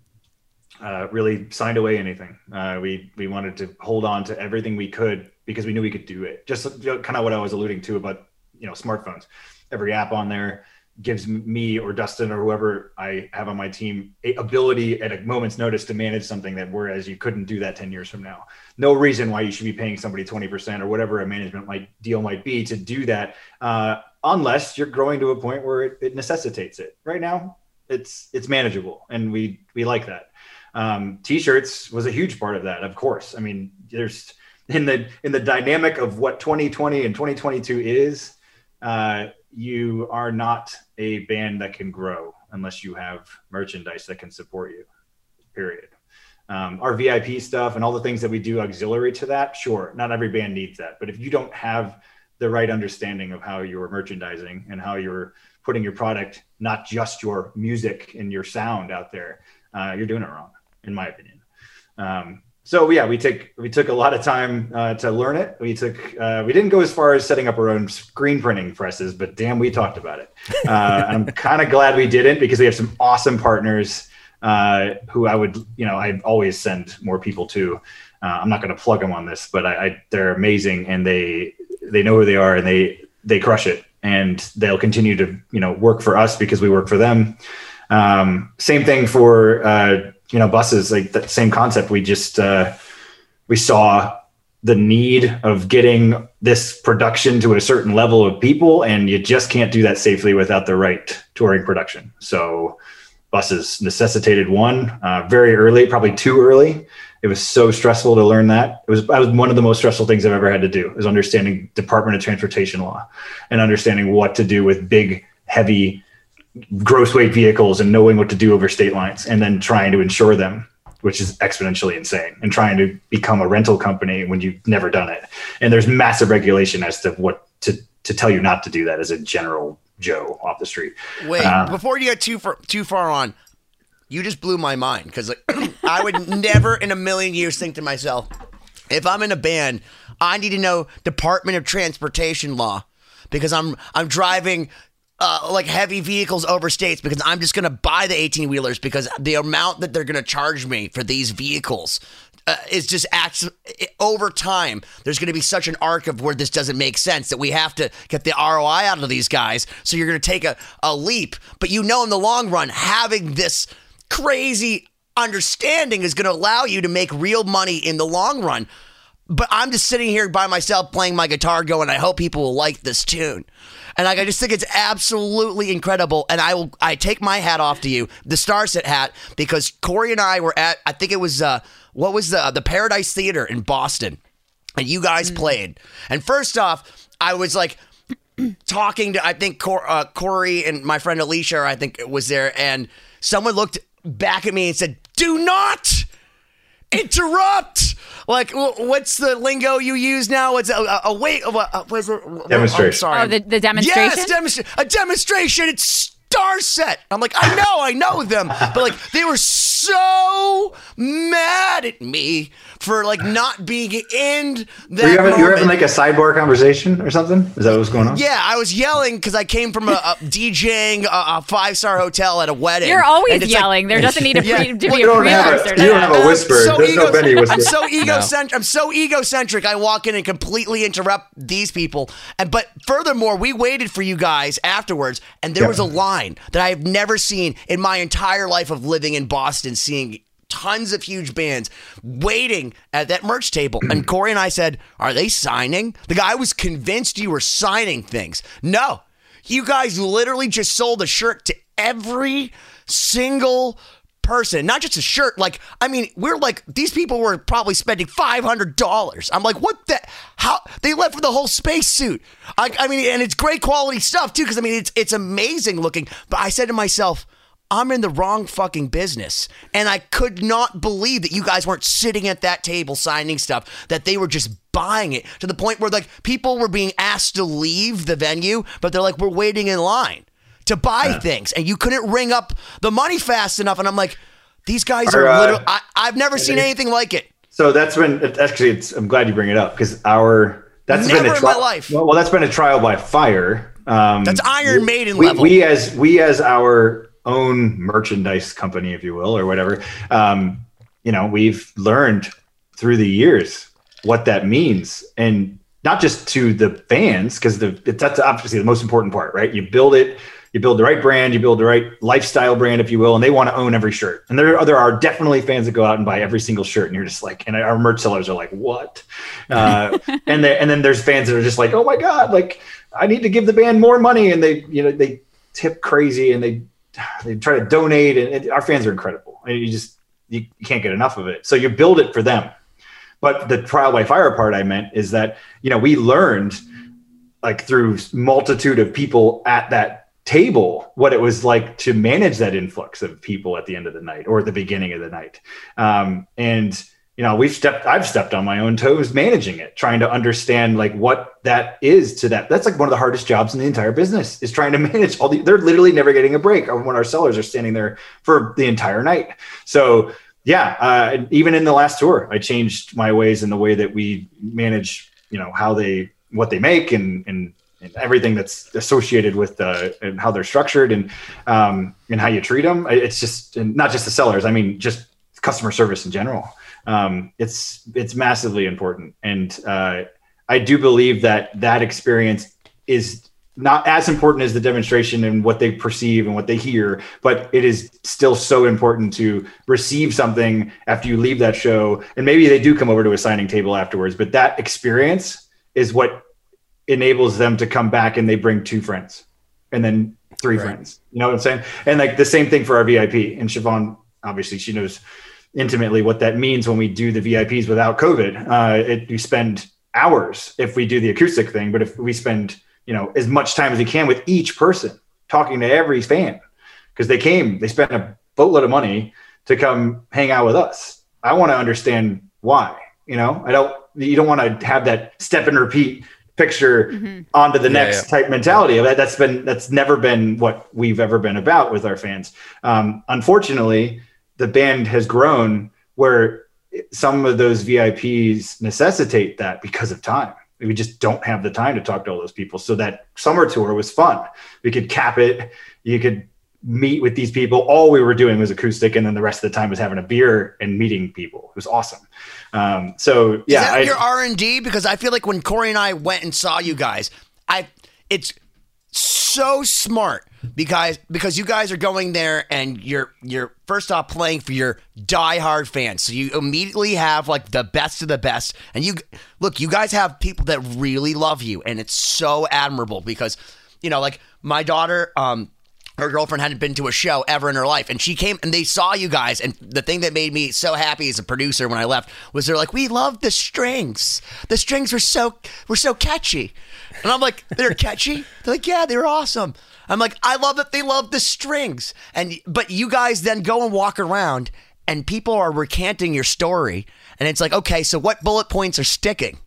uh, really signed away anything. Uh, we we wanted to hold on to everything we could because we knew we could do it. Just kind of what I was alluding to about you know smartphones. Every app on there gives me or Dustin or whoever I have on my team ability at a moment's notice to manage something that whereas you couldn't do that 10 years from now. No reason why you should be paying somebody 20% or whatever a management might deal might be to do that uh, unless you're growing to a point where it, it necessitates it. Right now, it's it's manageable and we we like that. Um, t-shirts was a huge part of that, of course. I mean, there's in the in the dynamic of what 2020 and 2022 is, uh, you are not a band that can grow unless you have merchandise that can support you. Period. Um, our VIP stuff and all the things that we do auxiliary to that, sure, not every band needs that. But if you don't have the right understanding of how you're merchandising and how you're putting your product, not just your music and your sound out there, uh, you're doing it wrong, in my opinion. Um, so yeah, we took we took a lot of time uh, to learn it. We took uh, we didn't go as far as setting up our own screen printing presses, but damn, we talked about it. Uh, I'm kind of glad we didn't because we have some awesome partners uh, who I would you know I always send more people to. Uh, I'm not going to plug them on this, but I, I, they're amazing and they they know who they are and they they crush it and they'll continue to you know work for us because we work for them. Um, same thing for uh, you know buses like that same concept. We just uh, we saw the need of getting this production to a certain level of people and you just can't do that safely without the right touring production. So buses necessitated one uh, very early probably too early. It was so stressful to learn that. It was, that was one of the most stressful things i've ever had to do is understanding department of transportation law and understanding what to do with big heavy gross weight vehicles and knowing what to do over state lines and then trying to insure them which is exponentially insane and trying to become a rental company when you've never done it. And there's massive regulation as to what to to tell you not to do that as a general joe off the street. Wait uh, before you get too far too far on you just blew my mind because like i would never in a million years think to myself if i'm in a band i need to know department of transportation law because i'm i'm driving uh, like heavy vehicles over states because I'm just going to buy the 18 wheelers because the amount that they're going to charge me for these vehicles uh, is just acts over time. There's going to be such an arc of where this doesn't make sense that we have to get the ROI out of these guys. So you're going to take a, a leap, but you know, in the long run, having this crazy understanding is going to allow you to make real money in the long run. But I'm just sitting here by myself playing my guitar, going, I hope people will like this tune. And like I just think it's absolutely incredible. And I will I take my hat off to you, the Starset hat, because Cory and I were at I think it was uh what was the the Paradise Theater in Boston. And you guys mm. played. And first off, I was like talking to I think Cor- uh, Cory and my friend Alicia, I think was there, and someone looked back at me and said, "Do not interrupt." Like, what's the lingo you use now? It's a, a, a wait. A, a, what is it? Demonstration. Oh, sorry. Oh, the, the demonstration. Yes, demonstra- a demonstration. It's Starset. I'm like, I know, I know them, but like they were so mad at me for like not being in that. Were you having, you were having like a sidebar conversation or something? Is that what was going on? Yeah, I was yelling because I came from a, a DJing a, a five star hotel at a wedding. You're always yelling. Like, there doesn't need to, yeah. to be well, a don't You don't have a whisper. So There's ego- no Benny whisper. I'm so egocentric. No. I'm so egocentric. I walk in and completely interrupt these people. And but furthermore, we waited for you guys afterwards, and there was a line that I have never seen in my entire life of living in Boston, seeing tons of huge bands waiting at that merch table. And Cory and I said, Are they signing? The guy was convinced you were signing things. No, you guys literally just sold a shirt to every single person, not just a shirt. Like, I mean, we're like, these people were probably spending $500. I'm like, what the, how, they left for the whole spacesuit. I, I mean, and it's great quality stuff too, because I mean, it's, it's amazing looking. But I said to myself, I'm in the wrong fucking business. And I could not believe that you guys weren't sitting at that table signing stuff, that they were just buying it to the point where like people were being asked to leave the venue, but they're like, we're waiting in line to buy yeah. things. And you couldn't ring up the money fast enough. And I'm like, these guys are uh, literally, I, have never seen anything like it. So that's been, actually, it's, I'm glad you bring it up because our, that's Never been a trial. Well, well, that's been a trial by fire. Um, that's Iron Maiden we, level. We as we as our own merchandise company, if you will, or whatever, um, you know, we've learned through the years what that means, and not just to the fans, because the that's obviously the most important part, right? You build it, you build the right brand, you build the right lifestyle brand, if you will, and they want to own every shirt. And there, there are definitely fans that go out and buy every single shirt, and you're just like, and our merch sellers are like, what? Uh, and they, and then there's fans that are just like, oh my god, like I need to give the band more money, and they, you know, they tip crazy and they they try to donate, and, our fans are incredible. And you just you, you can't get enough of it. So you build it for them. But the trial by fire part I meant is that you know we learned like through multitude of people at that table what it was like to manage that influx of people at the end of the night or at the beginning of the night um, and you know we've stepped i've stepped on my own toes managing it trying to understand like what that is to that that's like one of the hardest jobs in the entire business is trying to manage all the they're literally never getting a break when our sellers are standing there for the entire night so yeah uh, even in the last tour i changed my ways in the way that we manage you know how they what they make and and and everything that's associated with the and how they're structured and um, and how you treat them. It's just not just the sellers. I mean, just customer service in general. Um, it's it's massively important, and uh, I do believe that that experience is not as important as the demonstration and what they perceive and what they hear, but it is still so important to receive something after you leave that show. And maybe they do come over to a signing table afterwards, but that experience is what enables them to come back and they bring two friends and then three right. friends. You know what I'm saying? And like the same thing for our VIP. And Siobhan, obviously, she knows intimately what that means when we do the VIPs without COVID. Uh, it, we spend hours if we do the acoustic thing, but if we spend you know as much time as we can with each person, talking to every fan, because they came, they spent a boatload of money to come hang out with us. I want to understand why. You know, I don't. You don't want to have that step and repeat picture mm-hmm. onto the yeah, next yeah. type mentality of that. That's been that's never been what we've ever been about with our fans. Um, unfortunately, the band has grown where some of those VIPs necessitate that because of time. We just don't have the time to talk to all those people. So that summer tour was fun. We could cap it. You could meet with these people. All we were doing was acoustic, and then the rest of the time was having a beer and meeting people. It was awesome. Um, so yeah, Is that I, your R and D because I feel like when Cory and I went and saw you guys, I it's so smart because because you guys are going there and you're you're first off playing for your diehard fans, so you immediately have like the best of the best, and you look, you guys have people that really love you, and it's so admirable because you know, like my daughter, um, her girlfriend hadn't been to a show ever in her life and she came and they saw you guys and the thing that made me so happy as a producer when i left was they're like we love the strings. The strings were so were so catchy. And i'm like they're catchy? They're like yeah they're awesome i'm like i love that they love the strings and but you guys then go and walk around and people are recanting your story and it's like okay so what bullet points are sticking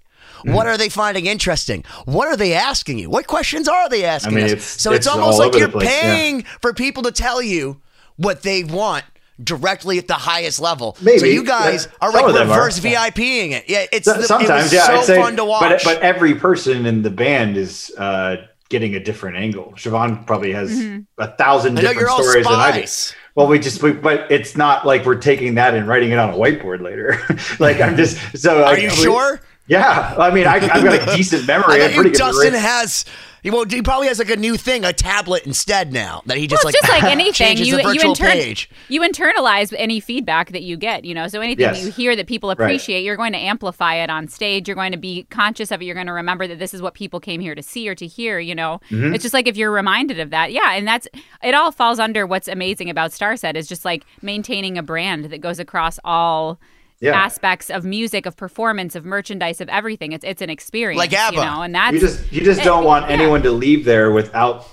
Mm. What are they finding interesting? What are they asking you? What questions are they asking I mean, us? It's, so it's, it's almost like you're paying yeah. for people to tell you what they want directly at the highest level. Maybe. So you guys yeah, are like reverse are. VIPing it. Yeah, it's sometimes it yeah, so say, fun to watch. But, but every person in the band is uh, getting a different angle. Siobhan probably has mm-hmm. a thousand different stories than I do. Well, we just, we, but it's not like we're taking that and writing it on a whiteboard later. like I'm just so. Are you we, sure? Yeah, I mean, I, have got a decent memory. I bet Dustin has. Well, he probably has like a new thing, a tablet instead now that he just well, like just like anything you you, inter- you internalize any feedback that you get. You know, so anything yes. you hear that people appreciate, right. you're going to amplify it on stage. You're going to be conscious of it. You're going to remember that this is what people came here to see or to hear. You know, mm-hmm. it's just like if you're reminded of that, yeah, and that's it. All falls under what's amazing about Starset is just like maintaining a brand that goes across all yeah. aspects of music, of performance, of merchandise, of everything. It's it's an experience, like ABBA. you know, and that's you just you just don't want yeah. anyone to leave there without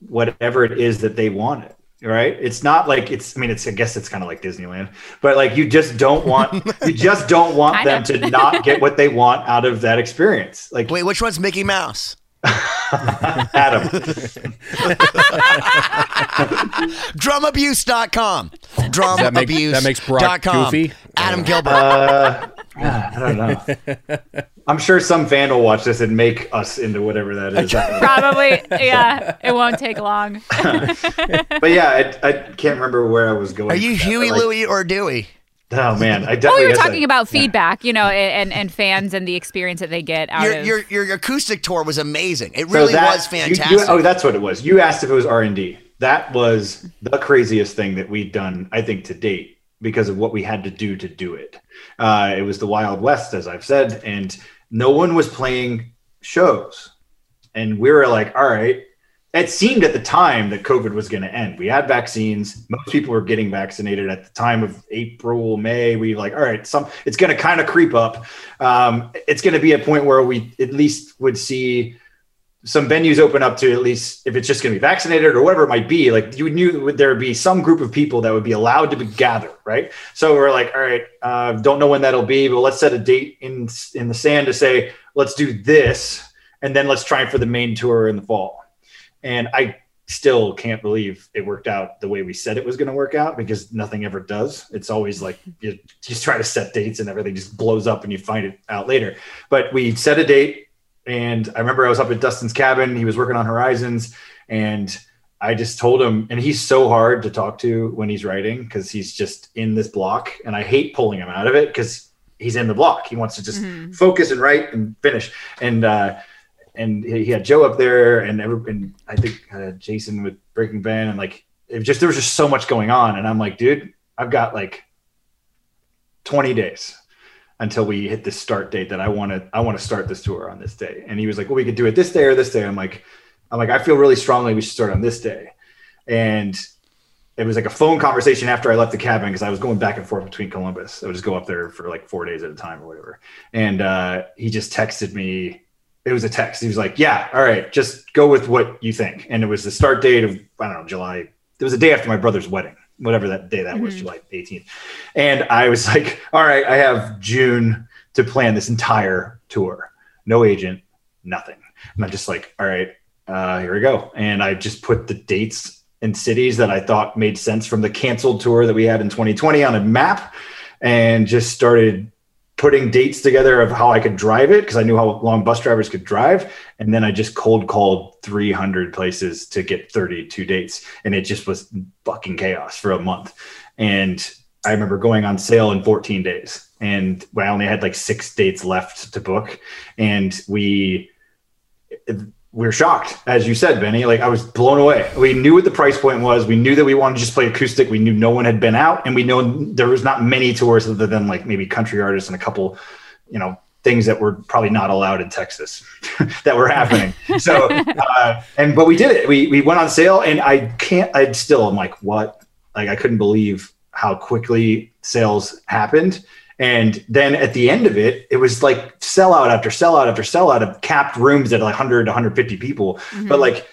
whatever it is that they wanted. Right? It's not like it's. I mean, it's. I guess it's kind of like Disneyland, but like you just don't want you just don't want them to not get what they want out of that experience. Like, wait, which one's Mickey Mouse? Adam. Drumabuse.com. Drum that, make, that makes Brock goofy. Adam Gilbert. Uh, I don't know. I'm sure some fan will watch this and make us into whatever that is. Probably, yeah. It won't take long. but yeah, I, I can't remember where I was going. Are you with that, Huey, like, Louie, or Dewey? Oh man, I Oh, definitely. we were guess talking I- about feedback, you know, and, and fans and the experience that they get out Your, of. your your acoustic tour was amazing. It So really that- was you- you- fantastic. oh, that's what it was. You asked if it was R and D. That was the craziest thing that we'd done, I think, to date because of what we had to do to do it. Uh, it was the Wild West, as I've said, and no one was playing shows, and we were like, all right. It seemed at the time that COVID was going to end. We had vaccines. Most people were getting vaccinated at the time of April, May. We like, all right, some it's going to kind of creep up. Um, it's going to be a point where we at least would see some venues open up to at least if it's just going to be vaccinated or whatever it might be like you knew would there be some group of people that would be allowed to be gathered right so we're like all right uh, don't know when that'll be but let's set a date in in the sand to say let's do this and then let's try for the main tour in the fall and i still can't believe it worked out the way we said it was going to work out because nothing ever does it's always like you just try to set dates and everything just blows up and you find it out later but we set a date and I remember I was up at Dustin's cabin. He was working on Horizons, and I just told him, and he's so hard to talk to when he's writing because he's just in this block, and I hate pulling him out of it because he's in the block. He wants to just focus and write and finish. And uh, and he he had Joe up there, and every, and I think uh, Jason with Breaking Band, and like it just there was just so much going on, and I'm like, dude, I've got like 20 days until we hit this start date that I want to I want to start this tour on this day. And he was like, well, we could do it this day or this day. I'm like, I'm like, I feel really strongly we should start on this day. And it was like a phone conversation after I left the cabin because I was going back and forth between Columbus. I would just go up there for like four days at a time or whatever. And uh, he just texted me. It was a text. He was like, "Yeah, all right, just go with what you think." And it was the start date of I don't know July. It was a day after my brother's wedding, whatever that day that was, July 18th. And I was like, "All right, I have June to plan this entire tour. No agent, nothing." And I'm just like, "All right, uh, here we go." And I just put the dates and cities that I thought made sense from the canceled tour that we had in 2020 on a map and just started putting dates together of how I could drive it because I knew how long bus drivers could drive. And then I just cold called 300 places to get 32 dates. And it just was fucking chaos for a month. And I remember going on sale in 14 days and I only had like six dates left to book. And we, we were shocked, as you said, Benny. Like I was blown away. We knew what the price point was. We knew that we wanted to just play acoustic. We knew no one had been out, and we know there was not many tours other than like maybe country artists and a couple, you know, things that were probably not allowed in Texas that were happening. So, uh, and but we did it. We we went on sale, and I can't. I still am like, what? Like I couldn't believe how quickly sales happened. And then at the end of it, it was like sellout after sellout after sellout of capped rooms at like 100 to 150 people. But like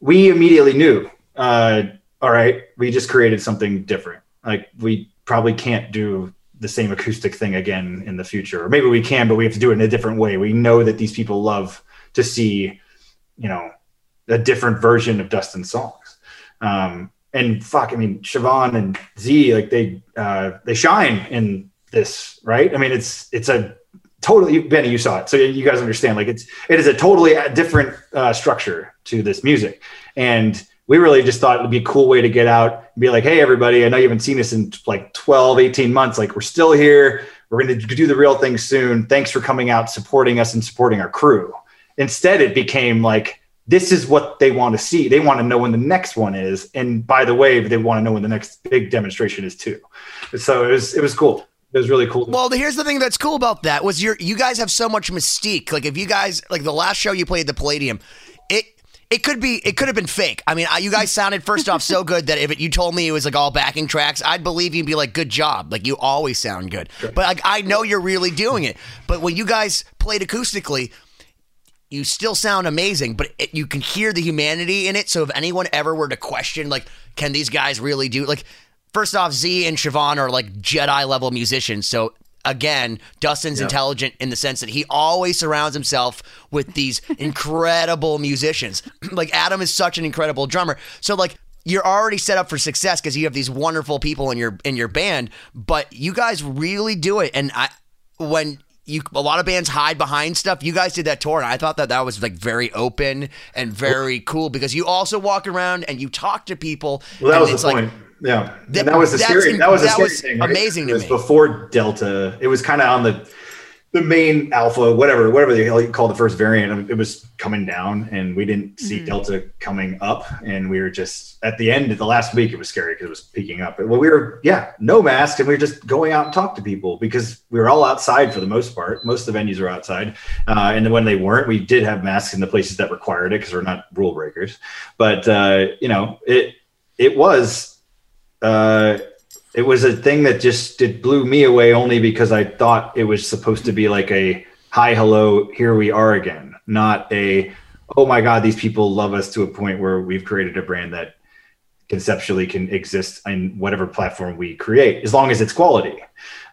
we immediately knew, uh, all right, we just created something different. Like we probably can't do the same acoustic thing again in the future. Or maybe we can, but we have to do it in a different way. We know that these people love to see, you know, a different version of Dustin's songs. Um, and fuck, I mean, Siobhan and Z, like they uh, they shine in this, right? I mean, it's it's a totally Benny, you saw it, so you guys understand. Like it's it is a totally different uh, structure to this music, and we really just thought it'd be a cool way to get out and be like, hey, everybody, I know you haven't seen us in like 12, 18 months. Like we're still here. We're going to do the real thing soon. Thanks for coming out, supporting us, and supporting our crew. Instead, it became like this is what they want to see. They want to know when the next one is, and by the way, they want to know when the next big demonstration is too. So it was it was cool. It was really cool. Well, here's the thing that's cool about that was your you guys have so much mystique. Like if you guys like the last show you played at the Palladium, it it could be it could have been fake. I mean, you guys sounded first off so good that if it, you told me it was like all backing tracks, I'd believe you and be like, "Good job!" Like you always sound good. But like I know you're really doing it. But when you guys played acoustically, you still sound amazing, but it, you can hear the humanity in it. So if anyone ever were to question, like, can these guys really do like? First off, Z and Siobhan are like Jedi level musicians. So again, Dustin's intelligent in the sense that he always surrounds himself with these incredible musicians. like Adam is such an incredible drummer. So like you're already set up for success because you have these wonderful people in your in your band, but you guys really do it. And I when you a lot of bands hide behind stuff. You guys did that tour, and I thought that that was like very open and very cool because you also walk around and you talk to people. Well, that and was it's the like, point. Yeah, That- and that was the scary. that was that scary was thing. right? amazing to It was me. before Delta. It was kind of on the the main alpha, whatever, whatever the hell you call the first variant. It was coming down, and we didn't see Mm-hmm. Delta coming up, and we were just at the end of the last week. It was scary because it was peaking up. Well, we were yeah, no mask, and we were just going out and talk to people because we were all outside for the most part. Most of the venues were outside, uh, and then when they weren't, we did have masks in the places that required it because we're not rule breakers. But uh, you know, it it was uh, it was a thing that just it blew me away only because I thought it was supposed to be like a hi hello here we are again, not a oh my god these people love us to a point where we've created a brand that conceptually can exist in whatever platform we create as long as it's quality.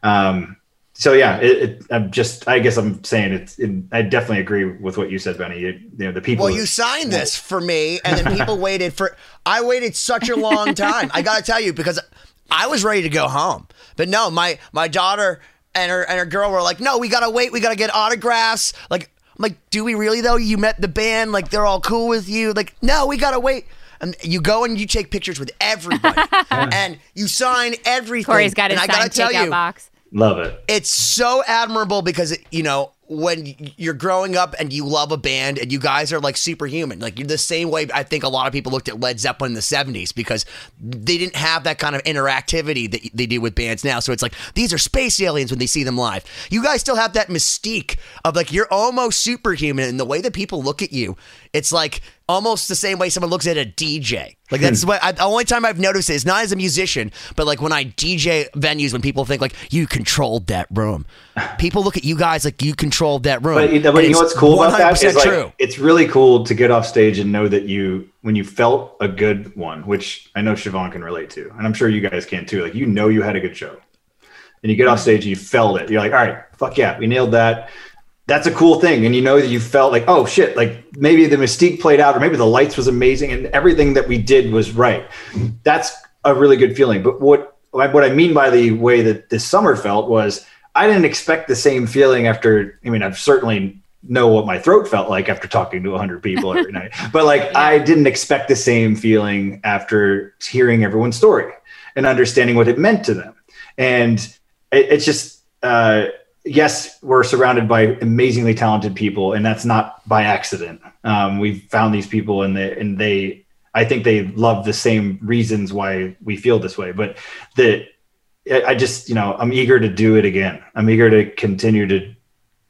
Um, so yeah, it, it, I'm just I guess I'm saying it's it, I definitely agree with what you said, Benny. It, you know the people. Well, you signed this for me, and then people waited for. I waited such a long time. I gotta tell you because I was ready to go home, but no, my my daughter and her and her girl were like, "No, we gotta wait. We gotta get autographs." Like, I'm like, "Do we really though? You met the band, like they're all cool with you." Like, no, we gotta wait. And you go and you take pictures with everybody, and you sign everything. Cory's got his and I gotta signed tell takeout you, box. Love it. it's so admirable because you know when you're growing up and you love a band and you guys are like superhuman like you're the same way i think a lot of people looked at led zeppelin in the 70s because they didn't have that kind of interactivity that they do with bands now. So it's like these are space aliens when they see them live. You guys still have that mystique of like you're almost superhuman and the way that people look at you it's like almost the same way someone looks at a DJ. Like that's hmm. what I, the only time I've noticed it is not as a musician, but like when I DJ venues, when people think like you controlled that room, people look at you guys like you controlled that room. But, you- but you know it's what's cool about that 100% like true. it's really cool to get off stage and know that you when you felt a good one, which I know Siobhan can relate to, and I'm sure you guys can too. Like you know you had a good show, and you get off stage and you felt it. You're like, all right, fuck yeah, we nailed that. That's a cool thing, and you know that you felt like, oh shit, like maybe the mystique played out, or maybe the lights was amazing, and everything that we did was right. That's a really good feeling. But what what I mean by the way that this summer felt was I didn't expect the same feeling after. I mean, I've certainly know what my throat felt like after talking to 100 people every night, but like I didn't expect the same feeling after hearing everyone's story and understanding what it meant to them. And it, it's just, uh, yes, we're surrounded by amazingly talented people, and that's not by accident. Um, we've found these people, and they, and they, I think they love the same reasons why we feel this way. But the, I I just, you know, I'm eager to do it again. I'm eager to continue to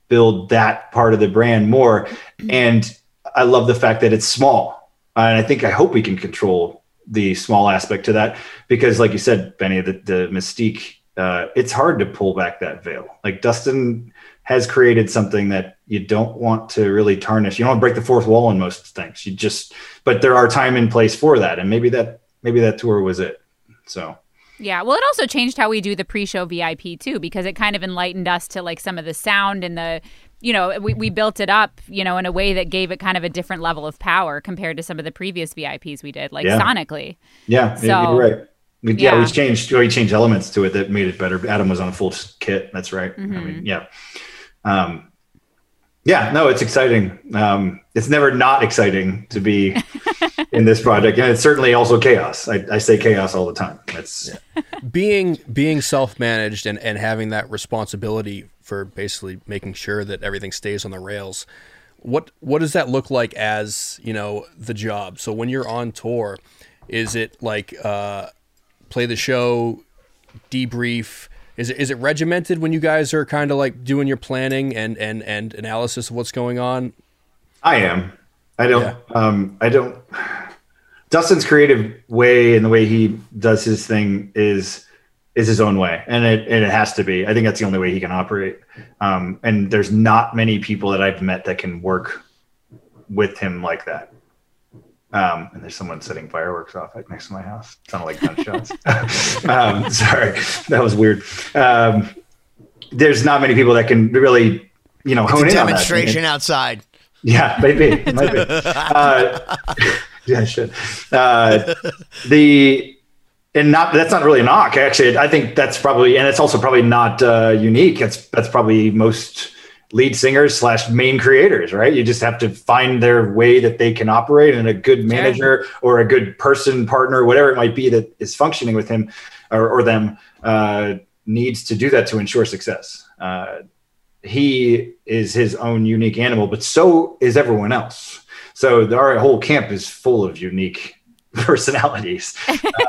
build that part of the brand more. And I love the fact that it's small. And I think I hope we can control the small aspect to that because, like you said, Benny, the, the mystique, uh, it's hard to pull back that veil. Like Dustin has created something that you don't want to really tarnish. You don't want to break the fourth wall in most things. You just, but there are time and place for that. And maybe that, maybe that tour was it. So. Yeah, well, it also changed how we do the pre-show VIP too, because it kind of enlightened us to like some of the sound and the, you know, we, we built it up, you know, in a way that gave it kind of a different level of power compared to some of the previous VIPs we did, like Yeah. sonically. Yeah, So- you're right. We, yeah. Yeah. we changed. We changed elements to it that made it better. Adam was on a full kit. That's right. I Mm-hmm. mean, yeah, um, yeah. No, it's exciting. Um, it's never not exciting to be in this project, and it's certainly also chaos. I, I say chaos all the time. It's being being self-managed and, and having that responsibility for basically making sure that everything stays on the rails what what does that look like as you know the job so when you're on tour is it like uh, play the show debrief is it, is it regimented when you guys are kind of like doing your planning and, and, and analysis of what's going on I am. I don't. Um, I don't. Dustin's creative way and the way he does his thing is is his own way, and it and it has to be. I think that's the only way he can operate. Um, and there's not many people that I've met that can work with him like that. Um, and there's someone setting fireworks off right next to my house. It Sounded like gunshots. um, sorry, that was weird. Um, there's not many people that can really, you know, hone in on that. demonstration outside. Yeah, maybe, maybe. Uh, yeah, I should. Uh, the and not that's not really a knock actually i think that's probably and it's also probably not uh, unique that's that's probably most lead singers slash main creators right? You just have to find their way that they can operate and a good manager or a good person partner whatever it might be that is functioning with him or, or them uh, needs to do that to ensure success. Uh, he is his own unique animal but so is everyone else. So our whole camp is full of unique personalities.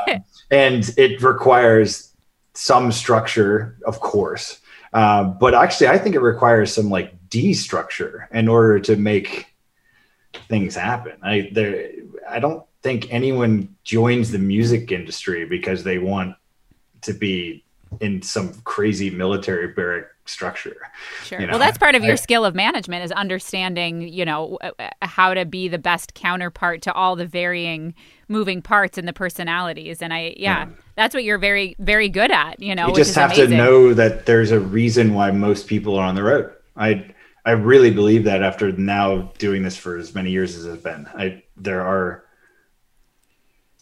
Um, and it requires some structure, of course. Uh, but actually, I think it requires some like destructure in order to make things happen. I there, I don't think anyone joins the music industry because they want to be in some crazy military barrack structure. Sure. You know? Well, that's part of your I, skill of management is understanding, you know, how to be the best counterpart to all the varying moving parts and the personalities. And I, yeah, yeah. that's what you're very, very good at. You know, you just have amazing. to know that there's a reason why most people are on the road. I, I really believe that after now doing this for as many years as it's been, I there are.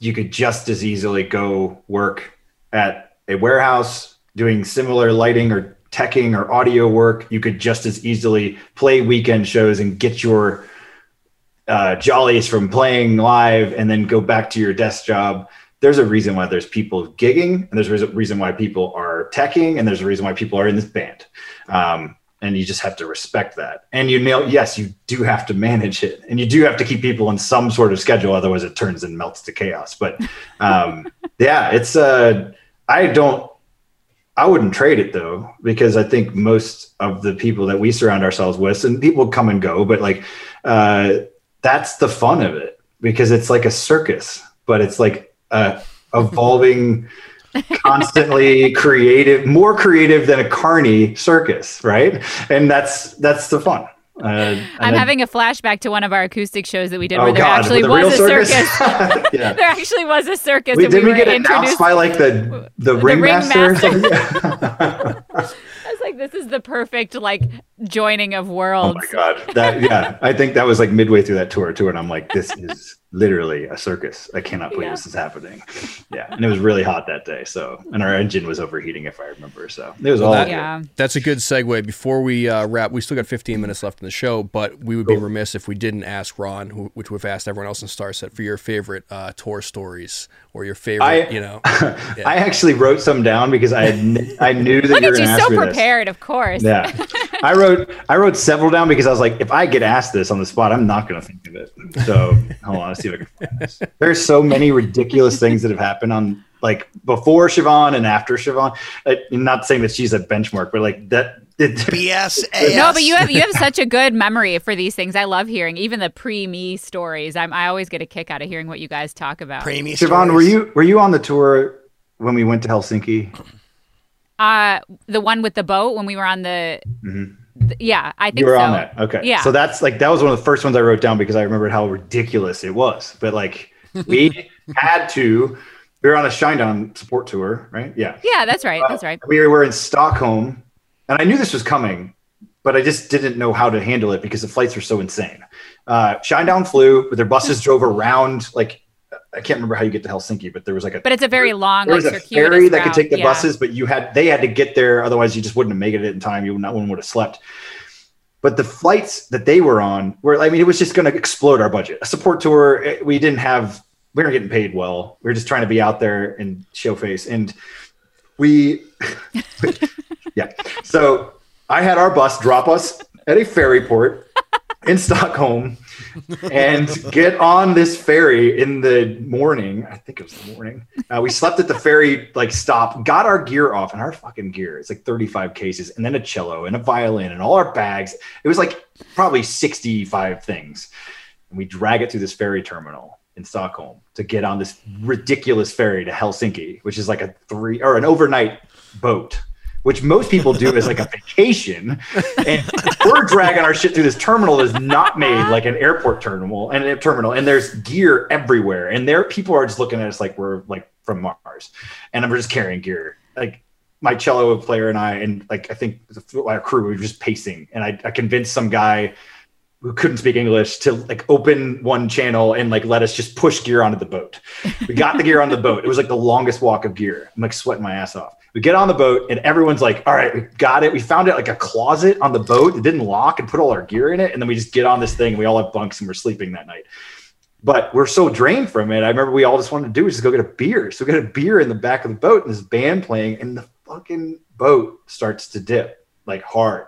You could just as easily go work at a warehouse doing similar lighting or teching or audio work. You could just as easily play weekend shows and get your uh, jollies from playing live and then go back to your desk job. There's a reason why there's people gigging, and there's a reason why people are teching, and there's a reason why people are in this band. Um, and you just have to respect that. And you know, yes, you do have to manage it, and you do have to keep people in some sort of schedule, otherwise it turns and melts to chaos. But um, yeah, it's uh, I don't I wouldn't trade it though, because I think most of the people that we surround ourselves with, and people come and go, but like uh, that's the fun of it because it's like a circus, but it's like a evolving, constantly creative, more creative than a carny circus, right? And that's that's the fun. Uh, I'm having a flashback to one of our acoustic shows that we did oh where there God, actually the was a circus. circus. yeah. there actually was a circus. Wait, did we, we get announced by like the the, the ringmaster? ringmaster. I was like, this is the perfect like joining of worlds. Oh my god, that yeah. I think that was like midway through that tour too, and I'm like, this is literally a circus. I cannot believe yeah. this is happening. Yeah, and it was really hot that day. So, and our engine was overheating, if I remember. So it was well, all. That, yeah, that's a good segue. Before we uh, wrap, we still got 15 minutes left in the show, but we would be remiss if we didn't ask Ron, who, which we've asked everyone else in Starset, for your favorite uh, tour stories or your favorite. I, you know, yeah. I actually wrote some down because I had, I knew that Look you were going to ask so me prepared, this. of course. Yeah, I wrote I wrote several down because I was like, if I get asked this on the spot, I'm not going to think of it. So hold on, let's see if I can find this. There's so many ridiculous things that have happened on like before Siobhan and after Siobhan. I'm not saying that she's a benchmark, but like that. It, BS. No, but you have you have such a good memory for these things. I love hearing even the pre me stories. I'm, I always get a kick out of hearing what you guys talk about. Pre me. Siobhan, were you were you on the tour when we went to Helsinki? Uh, the one with the boat when we were on the. Mm-hmm yeah, I think you were so. on that. Okay. Yeah. So that's like that was one of the first ones I wrote down because I remembered how ridiculous it was. But like we had to. We were on a Shinedown support tour, right? Yeah. Yeah, that's right. That's right. Uh, we were in Stockholm, and I knew this was coming, but I just didn't know how to handle it because the flights were so insane. Uh, Shinedown flew, but their buses drove around like I can't remember how you get to Helsinki, but there was like a but it's a very long there was like, a ferry that could take the yeah. buses, but you had they had to get there, otherwise you just wouldn't have made it in time. You not one would have slept. But the flights that they were on were, I mean, it was just going to explode our budget. A support tour, eh, we didn't have, we weren't getting paid well. We were just trying to be out there and show face. And we, yeah. So I had our bus drop us at a ferry port in Stockholm and get on this ferry in the morning. I think it was the morning. Uh, we slept at the ferry like stop, got our gear off, and our fucking gear. It's like 35 cases, and then a cello and a violin and all our bags. It was like probably 65 things. And we drag it through this ferry terminal in Stockholm to get on this ridiculous ferry to Helsinki, which is like a three or an overnight boat which most people do as like a vacation. And we're dragging our shit through this terminal that's not made like an airport terminal and a terminal. And there's gear everywhere. And there people are just looking at us like we're like from Mars. And we're just carrying gear. Like my cello player and I, and like I think our crew, we were just pacing. And I, I convinced some guy who couldn't speak English to like open one channel and like let us just push gear onto the boat. We got the gear on the boat. It was like the longest walk of gear. I'm like sweating my ass off. We get on the boat and everyone's like, all right, we got it. We found it like a closet on the boat. It didn't lock and put all our gear in it. And then we just get on this thing and we all have bunks and we're sleeping that night. But we're so drained from it. I remember we all just wanted to do is just go get a beer. So we got a beer in the back of the boat and this band playing and the fucking boat starts to dip like hard.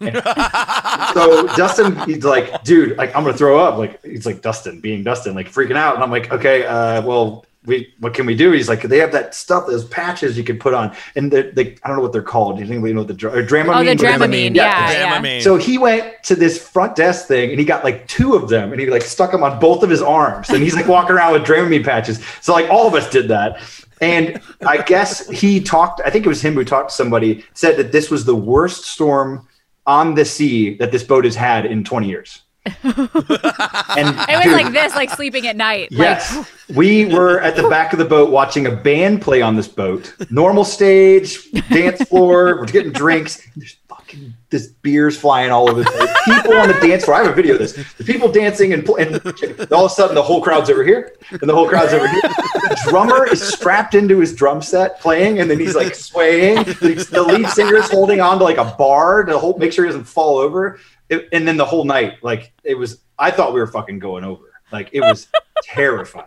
so Dustin, he's like, dude, like I'm gonna throw up. Like he's like Dustin, being Dustin, like freaking out. And I'm like, okay, uh, well, we what can we do? He's like, they have that stuff, those patches you can put on, and they, they I don't know what they're called. Does anybody know what the dra- or Dramamine? Oh, the whatever. Dramamine. Yeah, yeah. Dramamine. So he went to this front desk thing and he got like two of them and he like stuck them on both of his arms and he's like walking around with Dramamine patches. So like all of us did that. And I guess he talked, I think it was him who talked to somebody, said that this was the worst storm on the sea that this boat has had in 20 years. And It was dude, like this, like sleeping at night. Yes. we were at the back of the boat watching a band play on this boat. Normal stage, dance floor, we're getting drinks. There's fucking this beer's flying all over the place. People on the dance floor. I have a video of this. The people dancing and, and all of a sudden the whole crowd's over here and the whole crowd's over here. The drummer is strapped into his drum set playing and then he's like swaying. The, the lead singer is holding on to like a bar to hold, make sure he doesn't fall over. It- and then the whole night, like it was, I thought we were fucking going over. Like it was terrifying.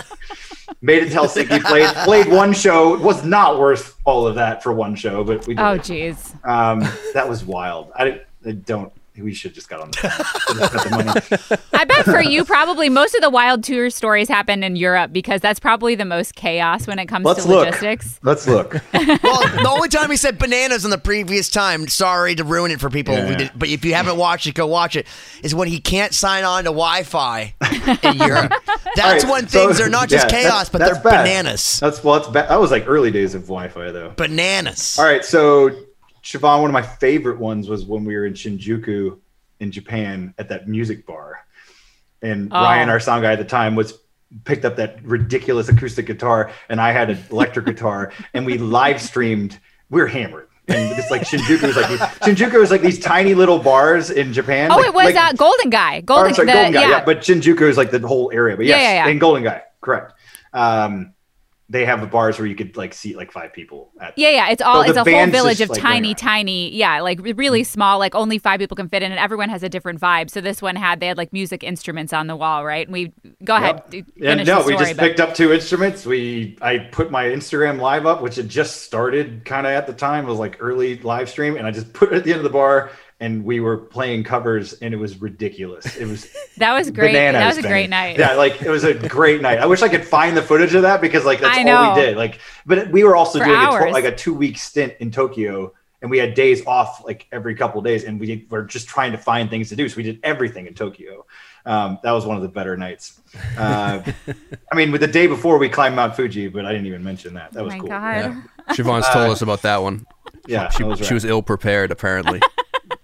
Made it to Helsinki, played played one show. It was not worth all of that for one show, but we did. Oh, jeez. Um, that was wild. I, I don't. We should just got on the, phone. The money. I bet for you, probably most of the wild tour stories happen in Europe because that's probably the most chaos when it comes Let's to look. logistics. Let's look. well, the only time he said bananas on the previous time, sorry to ruin it for people, Yeah. we did, but if you haven't watched it, go watch it, is when he can't sign on to Wi Fi in Europe. That's All right, when things so- are not just yeah, chaos, that's- but they're bad. bananas. That's well, that's bad. That was like early days of Wi-Fi though. Bananas. All right, so Siobhan, one of my favorite ones was when we were in Shinjuku in Japan at that music bar, and Oh. Ryan, our sound guy at the time, was picked up that ridiculous acoustic guitar, and I had an electric guitar, and we live streamed. We were hammered. And it's like Shinjuku was like Shinjuku was like these tiny little bars in Japan. Oh, like- it was like- uh, Golden Gai. Golden, sorry, the- Golden Gai. yeah. Yeah. but Shinjuku is like the whole area. But Yeah, yeah, yeah. and Golden Gai, correct. Um, they have the bars where you could like seat like five people. At, Yeah, yeah, it's all So it's a whole village just, of like, tiny, tiny, yeah, like really mm-hmm. small, like only five people can fit in, and everyone has a different vibe. So this one had they had like music instruments on the wall, right? And we go ahead, Yep. And no, story. we just but- picked up two instruments. We I put my Instagram live up, which had just started kind of at the time. It was like early live stream, and I just put it at the end of the bar, and we were playing covers, and it was ridiculous. It was that was great. that was a great night. Yeah, like it was a great night. I wish I could find the footage of that because like that's I all we did. Like, but we were also For doing a tw- like a two week stint in Tokyo, and we had days off like every couple of days, and we were just trying to find things to do. So we did everything in Tokyo. Um, that was one of the better nights. Uh, I mean, with the day before we climbed Mount Fuji, but I didn't even mention that. That oh was my cool. god. Siobhan's told us about that one. Yeah, She, that was she was ill prepared, apparently.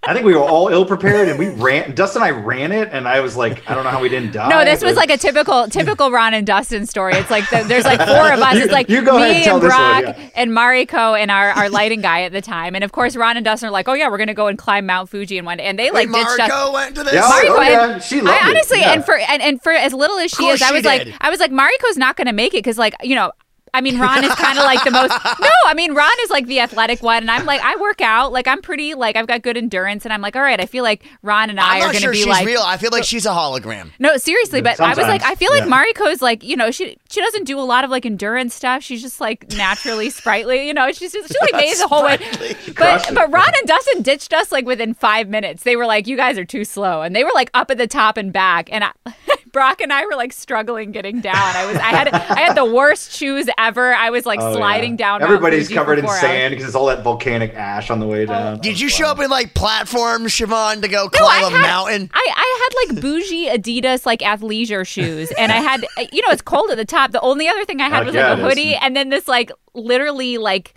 I think we were all ill prepared, and we ran. Dustin and I ran it, and I was like, I don't know how we didn't die. No, this was like a typical typical Ron and Dustin story. It's like the, there's like four of us. You- It's like you go me and tell and this one, Brock yeah. and Mariko and our, our lighting guy at the time. And of course, Ron and Dustin are like, oh yeah, we're gonna go and climb Mount Fuji in one day. And they like Wait, ditched us. Marco went to this. Yeah, Mariko, oh, yeah, she loved I it. honestly, Yeah. and for and, and for as little as she is, I she was like. I was like, Mariko's not going to make it because, like, you know. I mean, Ron is kind of like the most. No, I mean, Ron is like the athletic one, and I'm like, I work out, like I'm pretty, like I've got good endurance, and I'm like, all right, I feel like Ron and I I'm are going to sure be she's like, real. I feel like she's a hologram. no, seriously, but I was like, I feel like yeah. Mariko's like, you know, she she doesn't do a lot of like endurance stuff. She's just like naturally sprightly, you know. She's just, she like made the whole way. But but Ron and Dustin ditched us like within five minutes. They were like, you guys are too slow, and they were like up at the top and back, and I, Brock and I were like struggling getting down. I was I had I had the worst shoes ever. I was like Oh, sliding yeah. down. Everybody's Fuji covered in sand because it's all that volcanic ash on the way down. Did you show up in like platforms, Siobhan, to go No, climb I a had- mountain? I, I had like bougie Adidas like athleisure shoes, and I had you know it's cold at the top. The only other thing I had Like, was yeah, like a it is. hoodie, and then this like literally like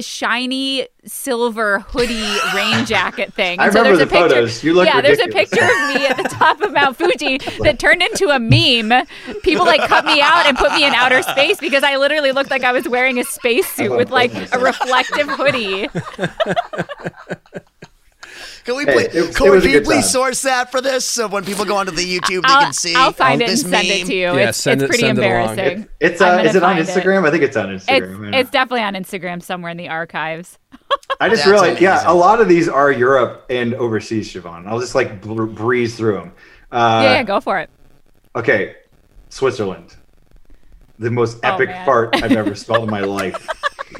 shiny silver hoodie rain jacket thing. I And so remember there's the a picture, photos. You look yeah, there's a picture of me at the top of Mount Fuji that turned into a meme. People like cut me out and put me in outer space because I literally looked like I was wearing a spacesuit Oh, with like a reflective hoodie. Can we Hey, please, it was- it Cory, was can you please time. source that for this so when people go onto the YouTube they I'll, can see I'll find it this and send it to you. Yeah, it's send it's it- pretty send it along. embarrassing. It's uh, is it on find Instagram? I think it's on It's, Instagram. yeah. it's definitely on Instagram somewhere in the archives. I just That's realized, yeah, a lot of these are Europe and overseas, Siobhan. I'll just like br- breeze through them. Uh, yeah, yeah, go for it. Okay, Switzerland. The most Oh, epic man. fart I've ever smelled in my life.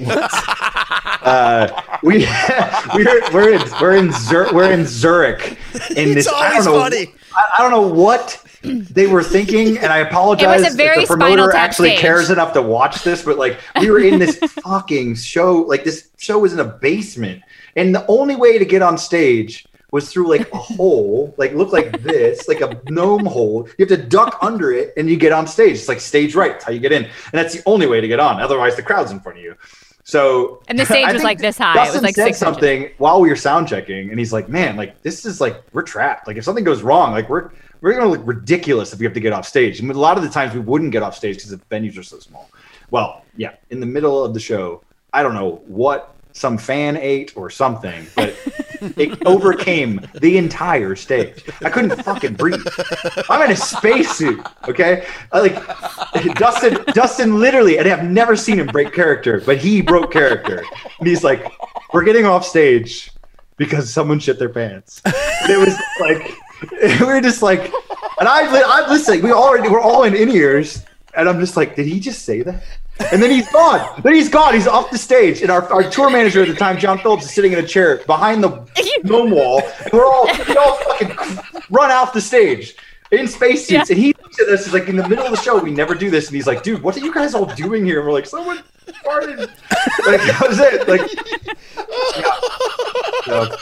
Uh, we we're we're in we're in Zur- we're in Zurich. In It's this, I don't know, funny. I, I don't know what they were thinking, and I apologize It was a very if the Spinal promoter actually stage. cares enough to watch this. But like, we were in this fucking show. Like, this show was in a basement, and the only way to get on stage was through like a hole, like look like this, like a gnome hole. You have to duck under it, and you get on stage. It's like stage right. That's how you get in, and that's the only way to get on. Otherwise, the crowd's in front of you. So And the stage was like this high. It was Dustin like said six inches. something while we were sound checking, and he's like, "Man, like this is like we're trapped. Like if something goes wrong, like we're we're gonna look ridiculous if we have to get off stage." And a lot of the times we wouldn't get off stage because the venues are so small. Well, yeah, in the middle of the show, I don't know what some fan ate or something, but it overcame the entire stage. I couldn't fucking breathe. I'm in a spacesuit, okay? I, like Dustin, Dustin literally, and I've never seen him break character, but he broke character. And he's like, "We're getting off stage because someone shit their pants." And it was like we were just like, and I, I'm listening. We already we're all in in ears, and I'm just like, did he just say that? And then he's gone. Then he's gone. He's off the stage. And our, our tour manager at the time, John Phillips, is sitting in a chair behind the gnome wall. And we're all, we all fucking run off the stage in spacesuits. Yeah. And he looks at us, he's like, in the middle of the show, we never do this. And he's like, dude, what are you guys all doing here? And we're like, someone farted. Like, that was it. Like, yeah. So,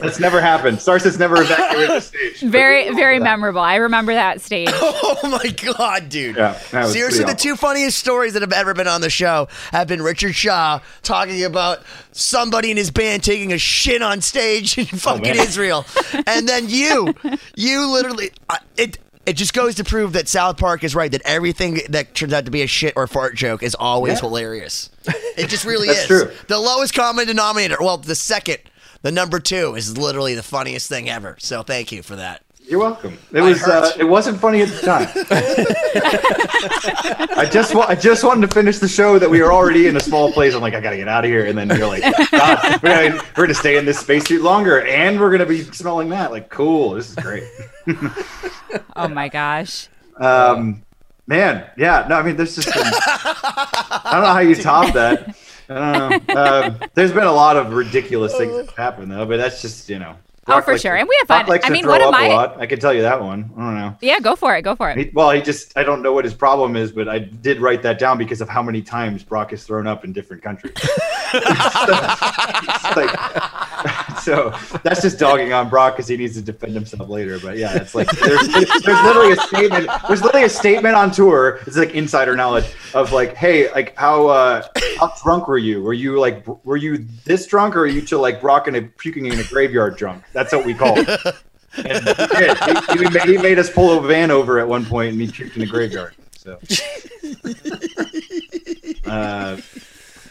that's never happened. Starset's never evacuated the stage. Very, very memorable. I remember that stage. Oh my god, dude! Yeah, that was Seriously, pretty the two funniest stories that have ever been on the show have been Richard Shaw talking about somebody in his band taking a shit on stage in fucking Oh. Israel, and then you, you literally, uh, it. It just goes to prove that South Park is right. That everything that turns out to be a shit or fart joke is always Yeah. hilarious. It just really That's is. true. The lowest common denominator. Well, the second, the number two, is literally the funniest thing ever. So thank you for that. You're welcome. It was. Uh, it wasn't funny at the time. I just. Wa- I just wanted to finish the show that we were already in a small place. I'm like, I gotta get out of here. And then you're like, God, we're gonna, we're gonna stay in this spacesuit longer, and we're gonna be smelling that. Like, cool. This is great. Oh my gosh. Um, man, yeah. No, I mean, there's just. Been, I don't know how you top that. I don't know. Um, there's been a lot of ridiculous things that have happened though, but that's just you know. Oh, for likes sure. to- And we have Brock fun. likes I to mean, throw one of up my- lot. I can tell you that one. I don't know. Yeah, go for it. Go for it. He, well, he just, I don't know what his problem is, but I did write that down because of how many times Brock has thrown up in different countries. It's like- so that's just dogging on Brock because he needs to defend himself later. But yeah, it's like there's, there's literally a statement. There's literally a statement on tour. It's like insider knowledge of like, hey, like how uh, how drunk were you? Were you like were you this drunk or are you to like Brock and a puking in a graveyard drunk? That's what we call it. And he. He, he made, he made us pull a van over at one point and he puked in the graveyard. So, uh,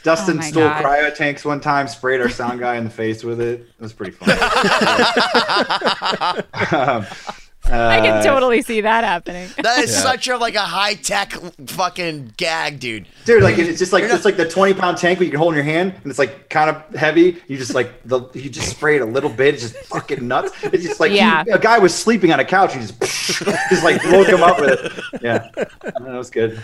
Dustin Oh stole God. cryo tanks one time, sprayed our sound guy in the face with it. It was pretty funny. um, I can uh, totally see that happening. That is Yeah. such a like a high tech fucking gag, dude. Dude, like it's just like it's like the twenty pound tank where you can hold in your hand and it's like kind of heavy. You just like the you just spray it a little bit. It's just fucking nuts. It's just like he- Yeah. a guy was sleeping on a couch. You just just like woke him up with it. Yeah, that was good.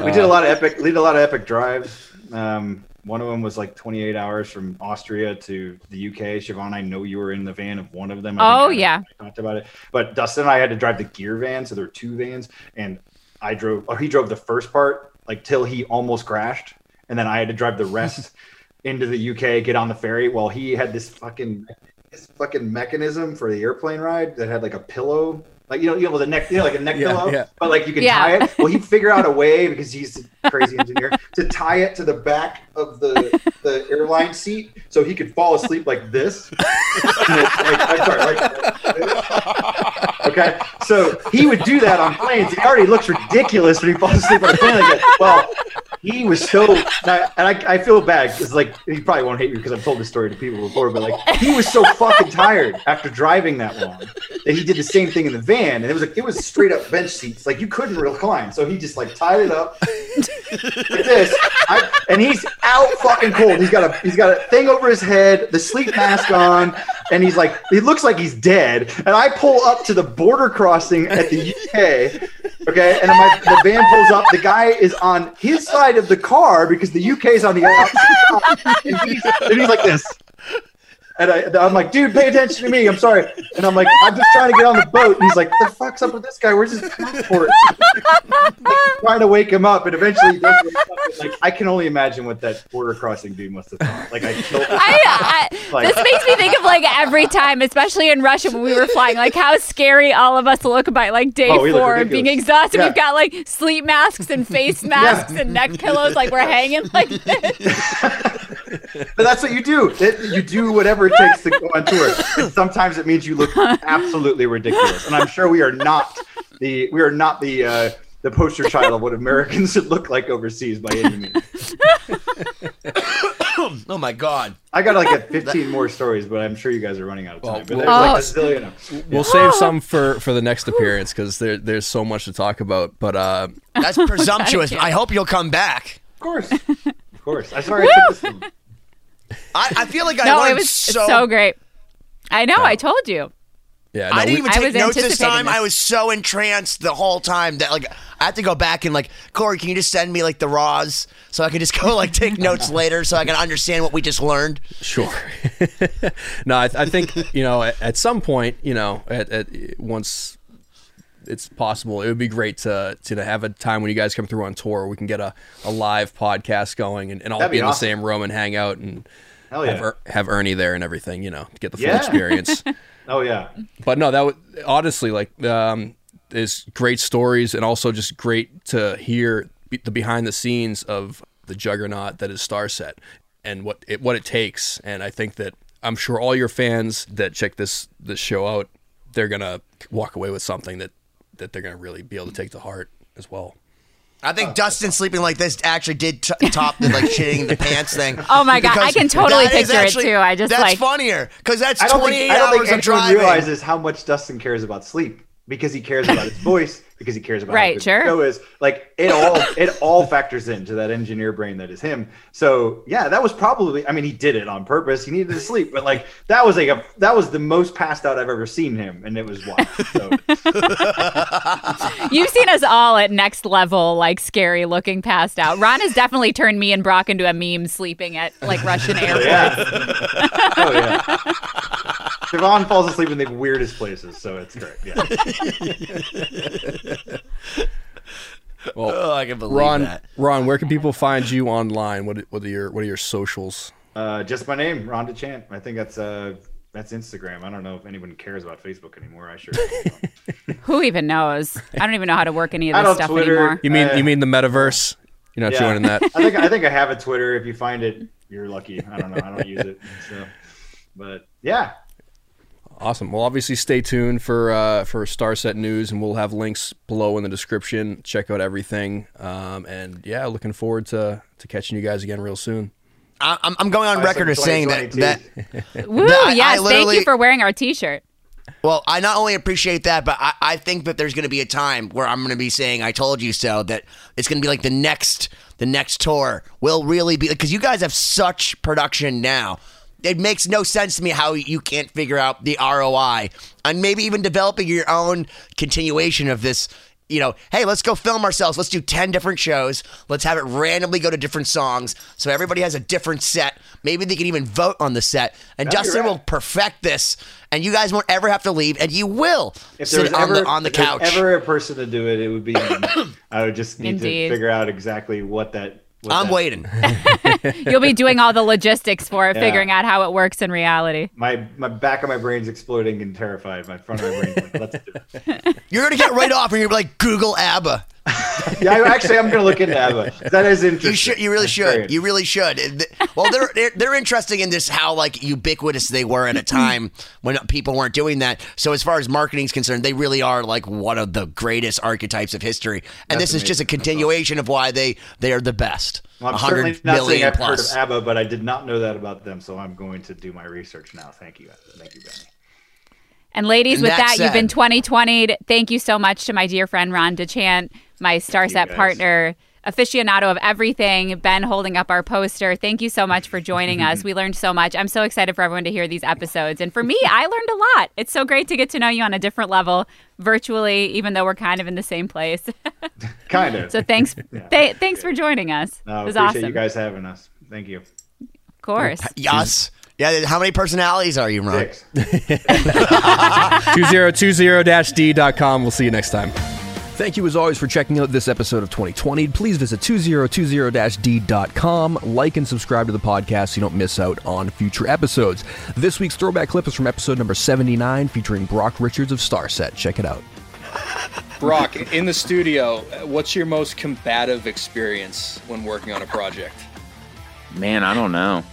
We did a lot of epic. We did a lot of epic drives. Um, one of them was like 28 hours from Austria to the UK. Siobhan, I know you were in the van of one of them. I Oh, yeah. I talked about it. But Dustin and I had to drive the gear van, so there were two vans, and I drove. Or he drove the first part like till he almost crashed, and then I had to drive the rest into the UK, get on the ferry. While he had this fucking this fucking mechanism for the airplane ride that had like a pillow. Like you know, you know, the neck, you know, like a neck Yeah, pillow, yeah. but like you can Yeah. tie it. Well, he'd figure out a way because he's a crazy engineer to tie it to the back of the the airline seat so he could fall asleep like this. Like, I'm sorry, like- okay, so he would do that on planes. It already looks ridiculous when he falls asleep on a plane like. Well, he was so, and I, I feel bad. Because like he probably won't hate me because I've told this story to people before, but like he was so fucking tired after driving that long that he did the same thing in the van, and it was like it was straight up bench seats, like you couldn't recline, so he just like tied it up. Like this, I, and he's out fucking cold. He's got a he's got a thing over his head, the sleep mask on, and he's like he looks like he's dead. And I pull up to the border crossing at the UK, okay, and my, the van pulls up. The guy is on his side of the car because the UK is on the outside, and he's, and he's like this. And I, I'm like, dude, pay attention to me. I'm sorry. And I'm like, I'm just trying to get on the boat. And he's like, the fuck's up with this guy? Where's his passport? like, trying to wake him up. And eventually, he does wake up. Like, I can only imagine what that border crossing dude must have thought. Like, I killed. I, I, Like- this makes me think of like every time, especially in Russia when we were flying, like how scary all of us look by like day Oh, four and being exhausted. Yeah. We've got like sleep masks and face masks and neck pillows, like we're hanging like this. But that's what you do. It, you do whatever it takes to go on tour. And sometimes it means you look absolutely ridiculous. And I'm sure we are not the we are not the uh, the poster child of what Americans should look like overseas by any means. Oh my god. I got like a 15 more stories, but I'm sure you guys are running out of time. but there's well- like a zillion. of them. We'll save some for for the next appearance because there there's so much to talk about. But uh, That's presumptuous. I hope you'll come back. Of course, of course. I'm sorry I took this. One. I, I feel like I No, learned it was so, so, great. I know. I told you. yeah, no, I didn't we- even take notes this time. this. I was so entranced the whole time that like I have to go back and like Cory, can you just send me like the raws so I can just go like take notes later so I can understand what we just learned. Sure. no, I, I think you know at, at some point, you know, at, at once it's possible, it would be great to to have a time when you guys come through on tour. We can get a, a live podcast going and, and all That'd be in awesome. the same room and hang out and Hell have, er, have Ernie there and everything. You know, to get the full Yeah. experience. Oh yeah. but no, that would honestly like um, is great stories and also just great to hear the behind the scenes of the juggernaut that is Starset and what it what it takes. And I think that I'm sure all your fans that check this this show out, they're gonna walk away with something that that they're gonna really be able to take to heart as well. I think uh, Dustin uh, sleeping like this actually did t- top the like shitting the pants thing. Oh my God, I can totally that is picture it, too. I just, that's like- funnier because that's I don't 28 think I don't hours think of anyone driving. realizes how much Dustin cares about sleep because he cares about his voice because he cares about Right, how sure. the show is. Like it all it all factors into that engineer brain that is him. So yeah, that was probably I mean he did it on purpose. He needed to sleep, but like that was like a that was the most passed out I've ever seen him, and it was wild. So You've seen us all at next level, like scary looking passed out. Ron has definitely turned me and Brock into a meme sleeping at like Russian airports. yeah. oh yeah. Siobhan falls asleep in the weirdest places, so it's great. Yeah. Well, Oh, I can believe Ron, that. Ron, where can people find you online? What what are your what are your socials? Uh, just my name, Ron DeChant. I think that's uh that's Instagram. I don't know if anyone cares about Facebook anymore. I sure. don't. Who even knows? I don't even know how to work any of I this stuff Twitter. anymore. You mean Uh, you mean the metaverse? You're not Yeah. joining that? I think I think I have a Twitter. If you find it, you're lucky. I don't know. I don't use it. So, but yeah, Awesome. Well, obviously, stay tuned for uh, for Starset news, and we'll have links below in the description. Check out everything, um, and yeah, looking forward to to catching you guys again real soon. I- I'm, I'm going on record as saying that, 2022. that Woo! That- I yes, thank you for wearing our T-shirt. Well, I not only appreciate that, but I, I think that there's going to be a time where I'm going to be saying "I told you so." That it's going to be like the next, the next tour will really be because you guys have such production now. It makes no sense to me how you can't figure out the ROI and maybe even developing your own continuation of this. You know, hey, let's go film ourselves. Let's do 10 different shows. Let's have it randomly go to different songs so everybody has a different set. Maybe they can even vote on the set. And That'd be Justin will perfect this, and you guys won't ever have to leave, and you will if sit on ever the on the if there's couch. ever a person to do it, it would be. I would just need Indeed. to figure out exactly what that. What I'm that- waiting. You'll be doing all the logistics for it, Yeah. figuring out how it works in reality. My my back of my brain's exploding and terrified. My front of my brain's like, let's do it. You're gonna get right off, and you're like Google ABBA. yeah, actually, I'm going to look into ABBA. That is interesting. You should. You really That's very should. You really should. Well, they're, they're they're interesting in this how like ubiquitous they were at a mm-hmm. time when people weren't doing that. So as far as marketing is concerned, they really are like one of the greatest archetypes of history. And That's this is just a amazing. That's continuation of why they they are the best. Well, I'm certainly not saying I've plus. heard of ABBA, but I did not know that about them, so I'm going to do my research now. Thank you. Thank you, Benny. And ladies, And with that that, you've been 2020'd. Thank you so much to my dear friend Ron DeChant, my Starset guys. partner, aficionado of everything, Ben holding up our poster. Thank you so much for joining us. We learned so much. I'm so excited for everyone to hear these episodes. And for me, I learned a lot. It's so great to get to know you on a different level virtually, even though we're kind of in the same place. Kind of. so thanks, th- thanks for joining us. No, it was appreciate awesome. you guys having us. Thank you. Of course. Yes. Yeah. How many personalities are you, Ron? Six. 2020-d.com. We'll see you next time. Thank you as always for checking out this episode of 2020. Please visit 2020-d.com, like and subscribe to the podcast so you don't miss out on future episodes. This week's throwback clip is from episode number 79 featuring Brock Richards of Starset. Check it out. Brock, in the studio, what's your most combative experience when working on a project? Man, I don't know.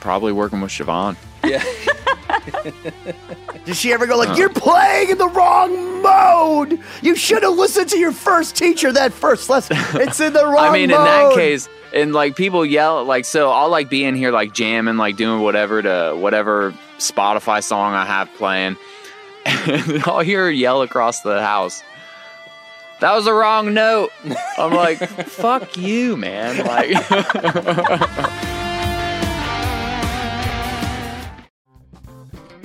Probably working with Siobhan. Yeah. Did she ever go like, "You're playing in the wrong mode. You should have listened to your first teacher that first lesson. It's in the wrong." I mean, in that case, and like people yell, like, so I'll like be in here like jamming, like doing whatever to whatever Spotify song I have playing. And I'll hear her yell across the house. That was the wrong note. I'm like, fuck you, man. Like,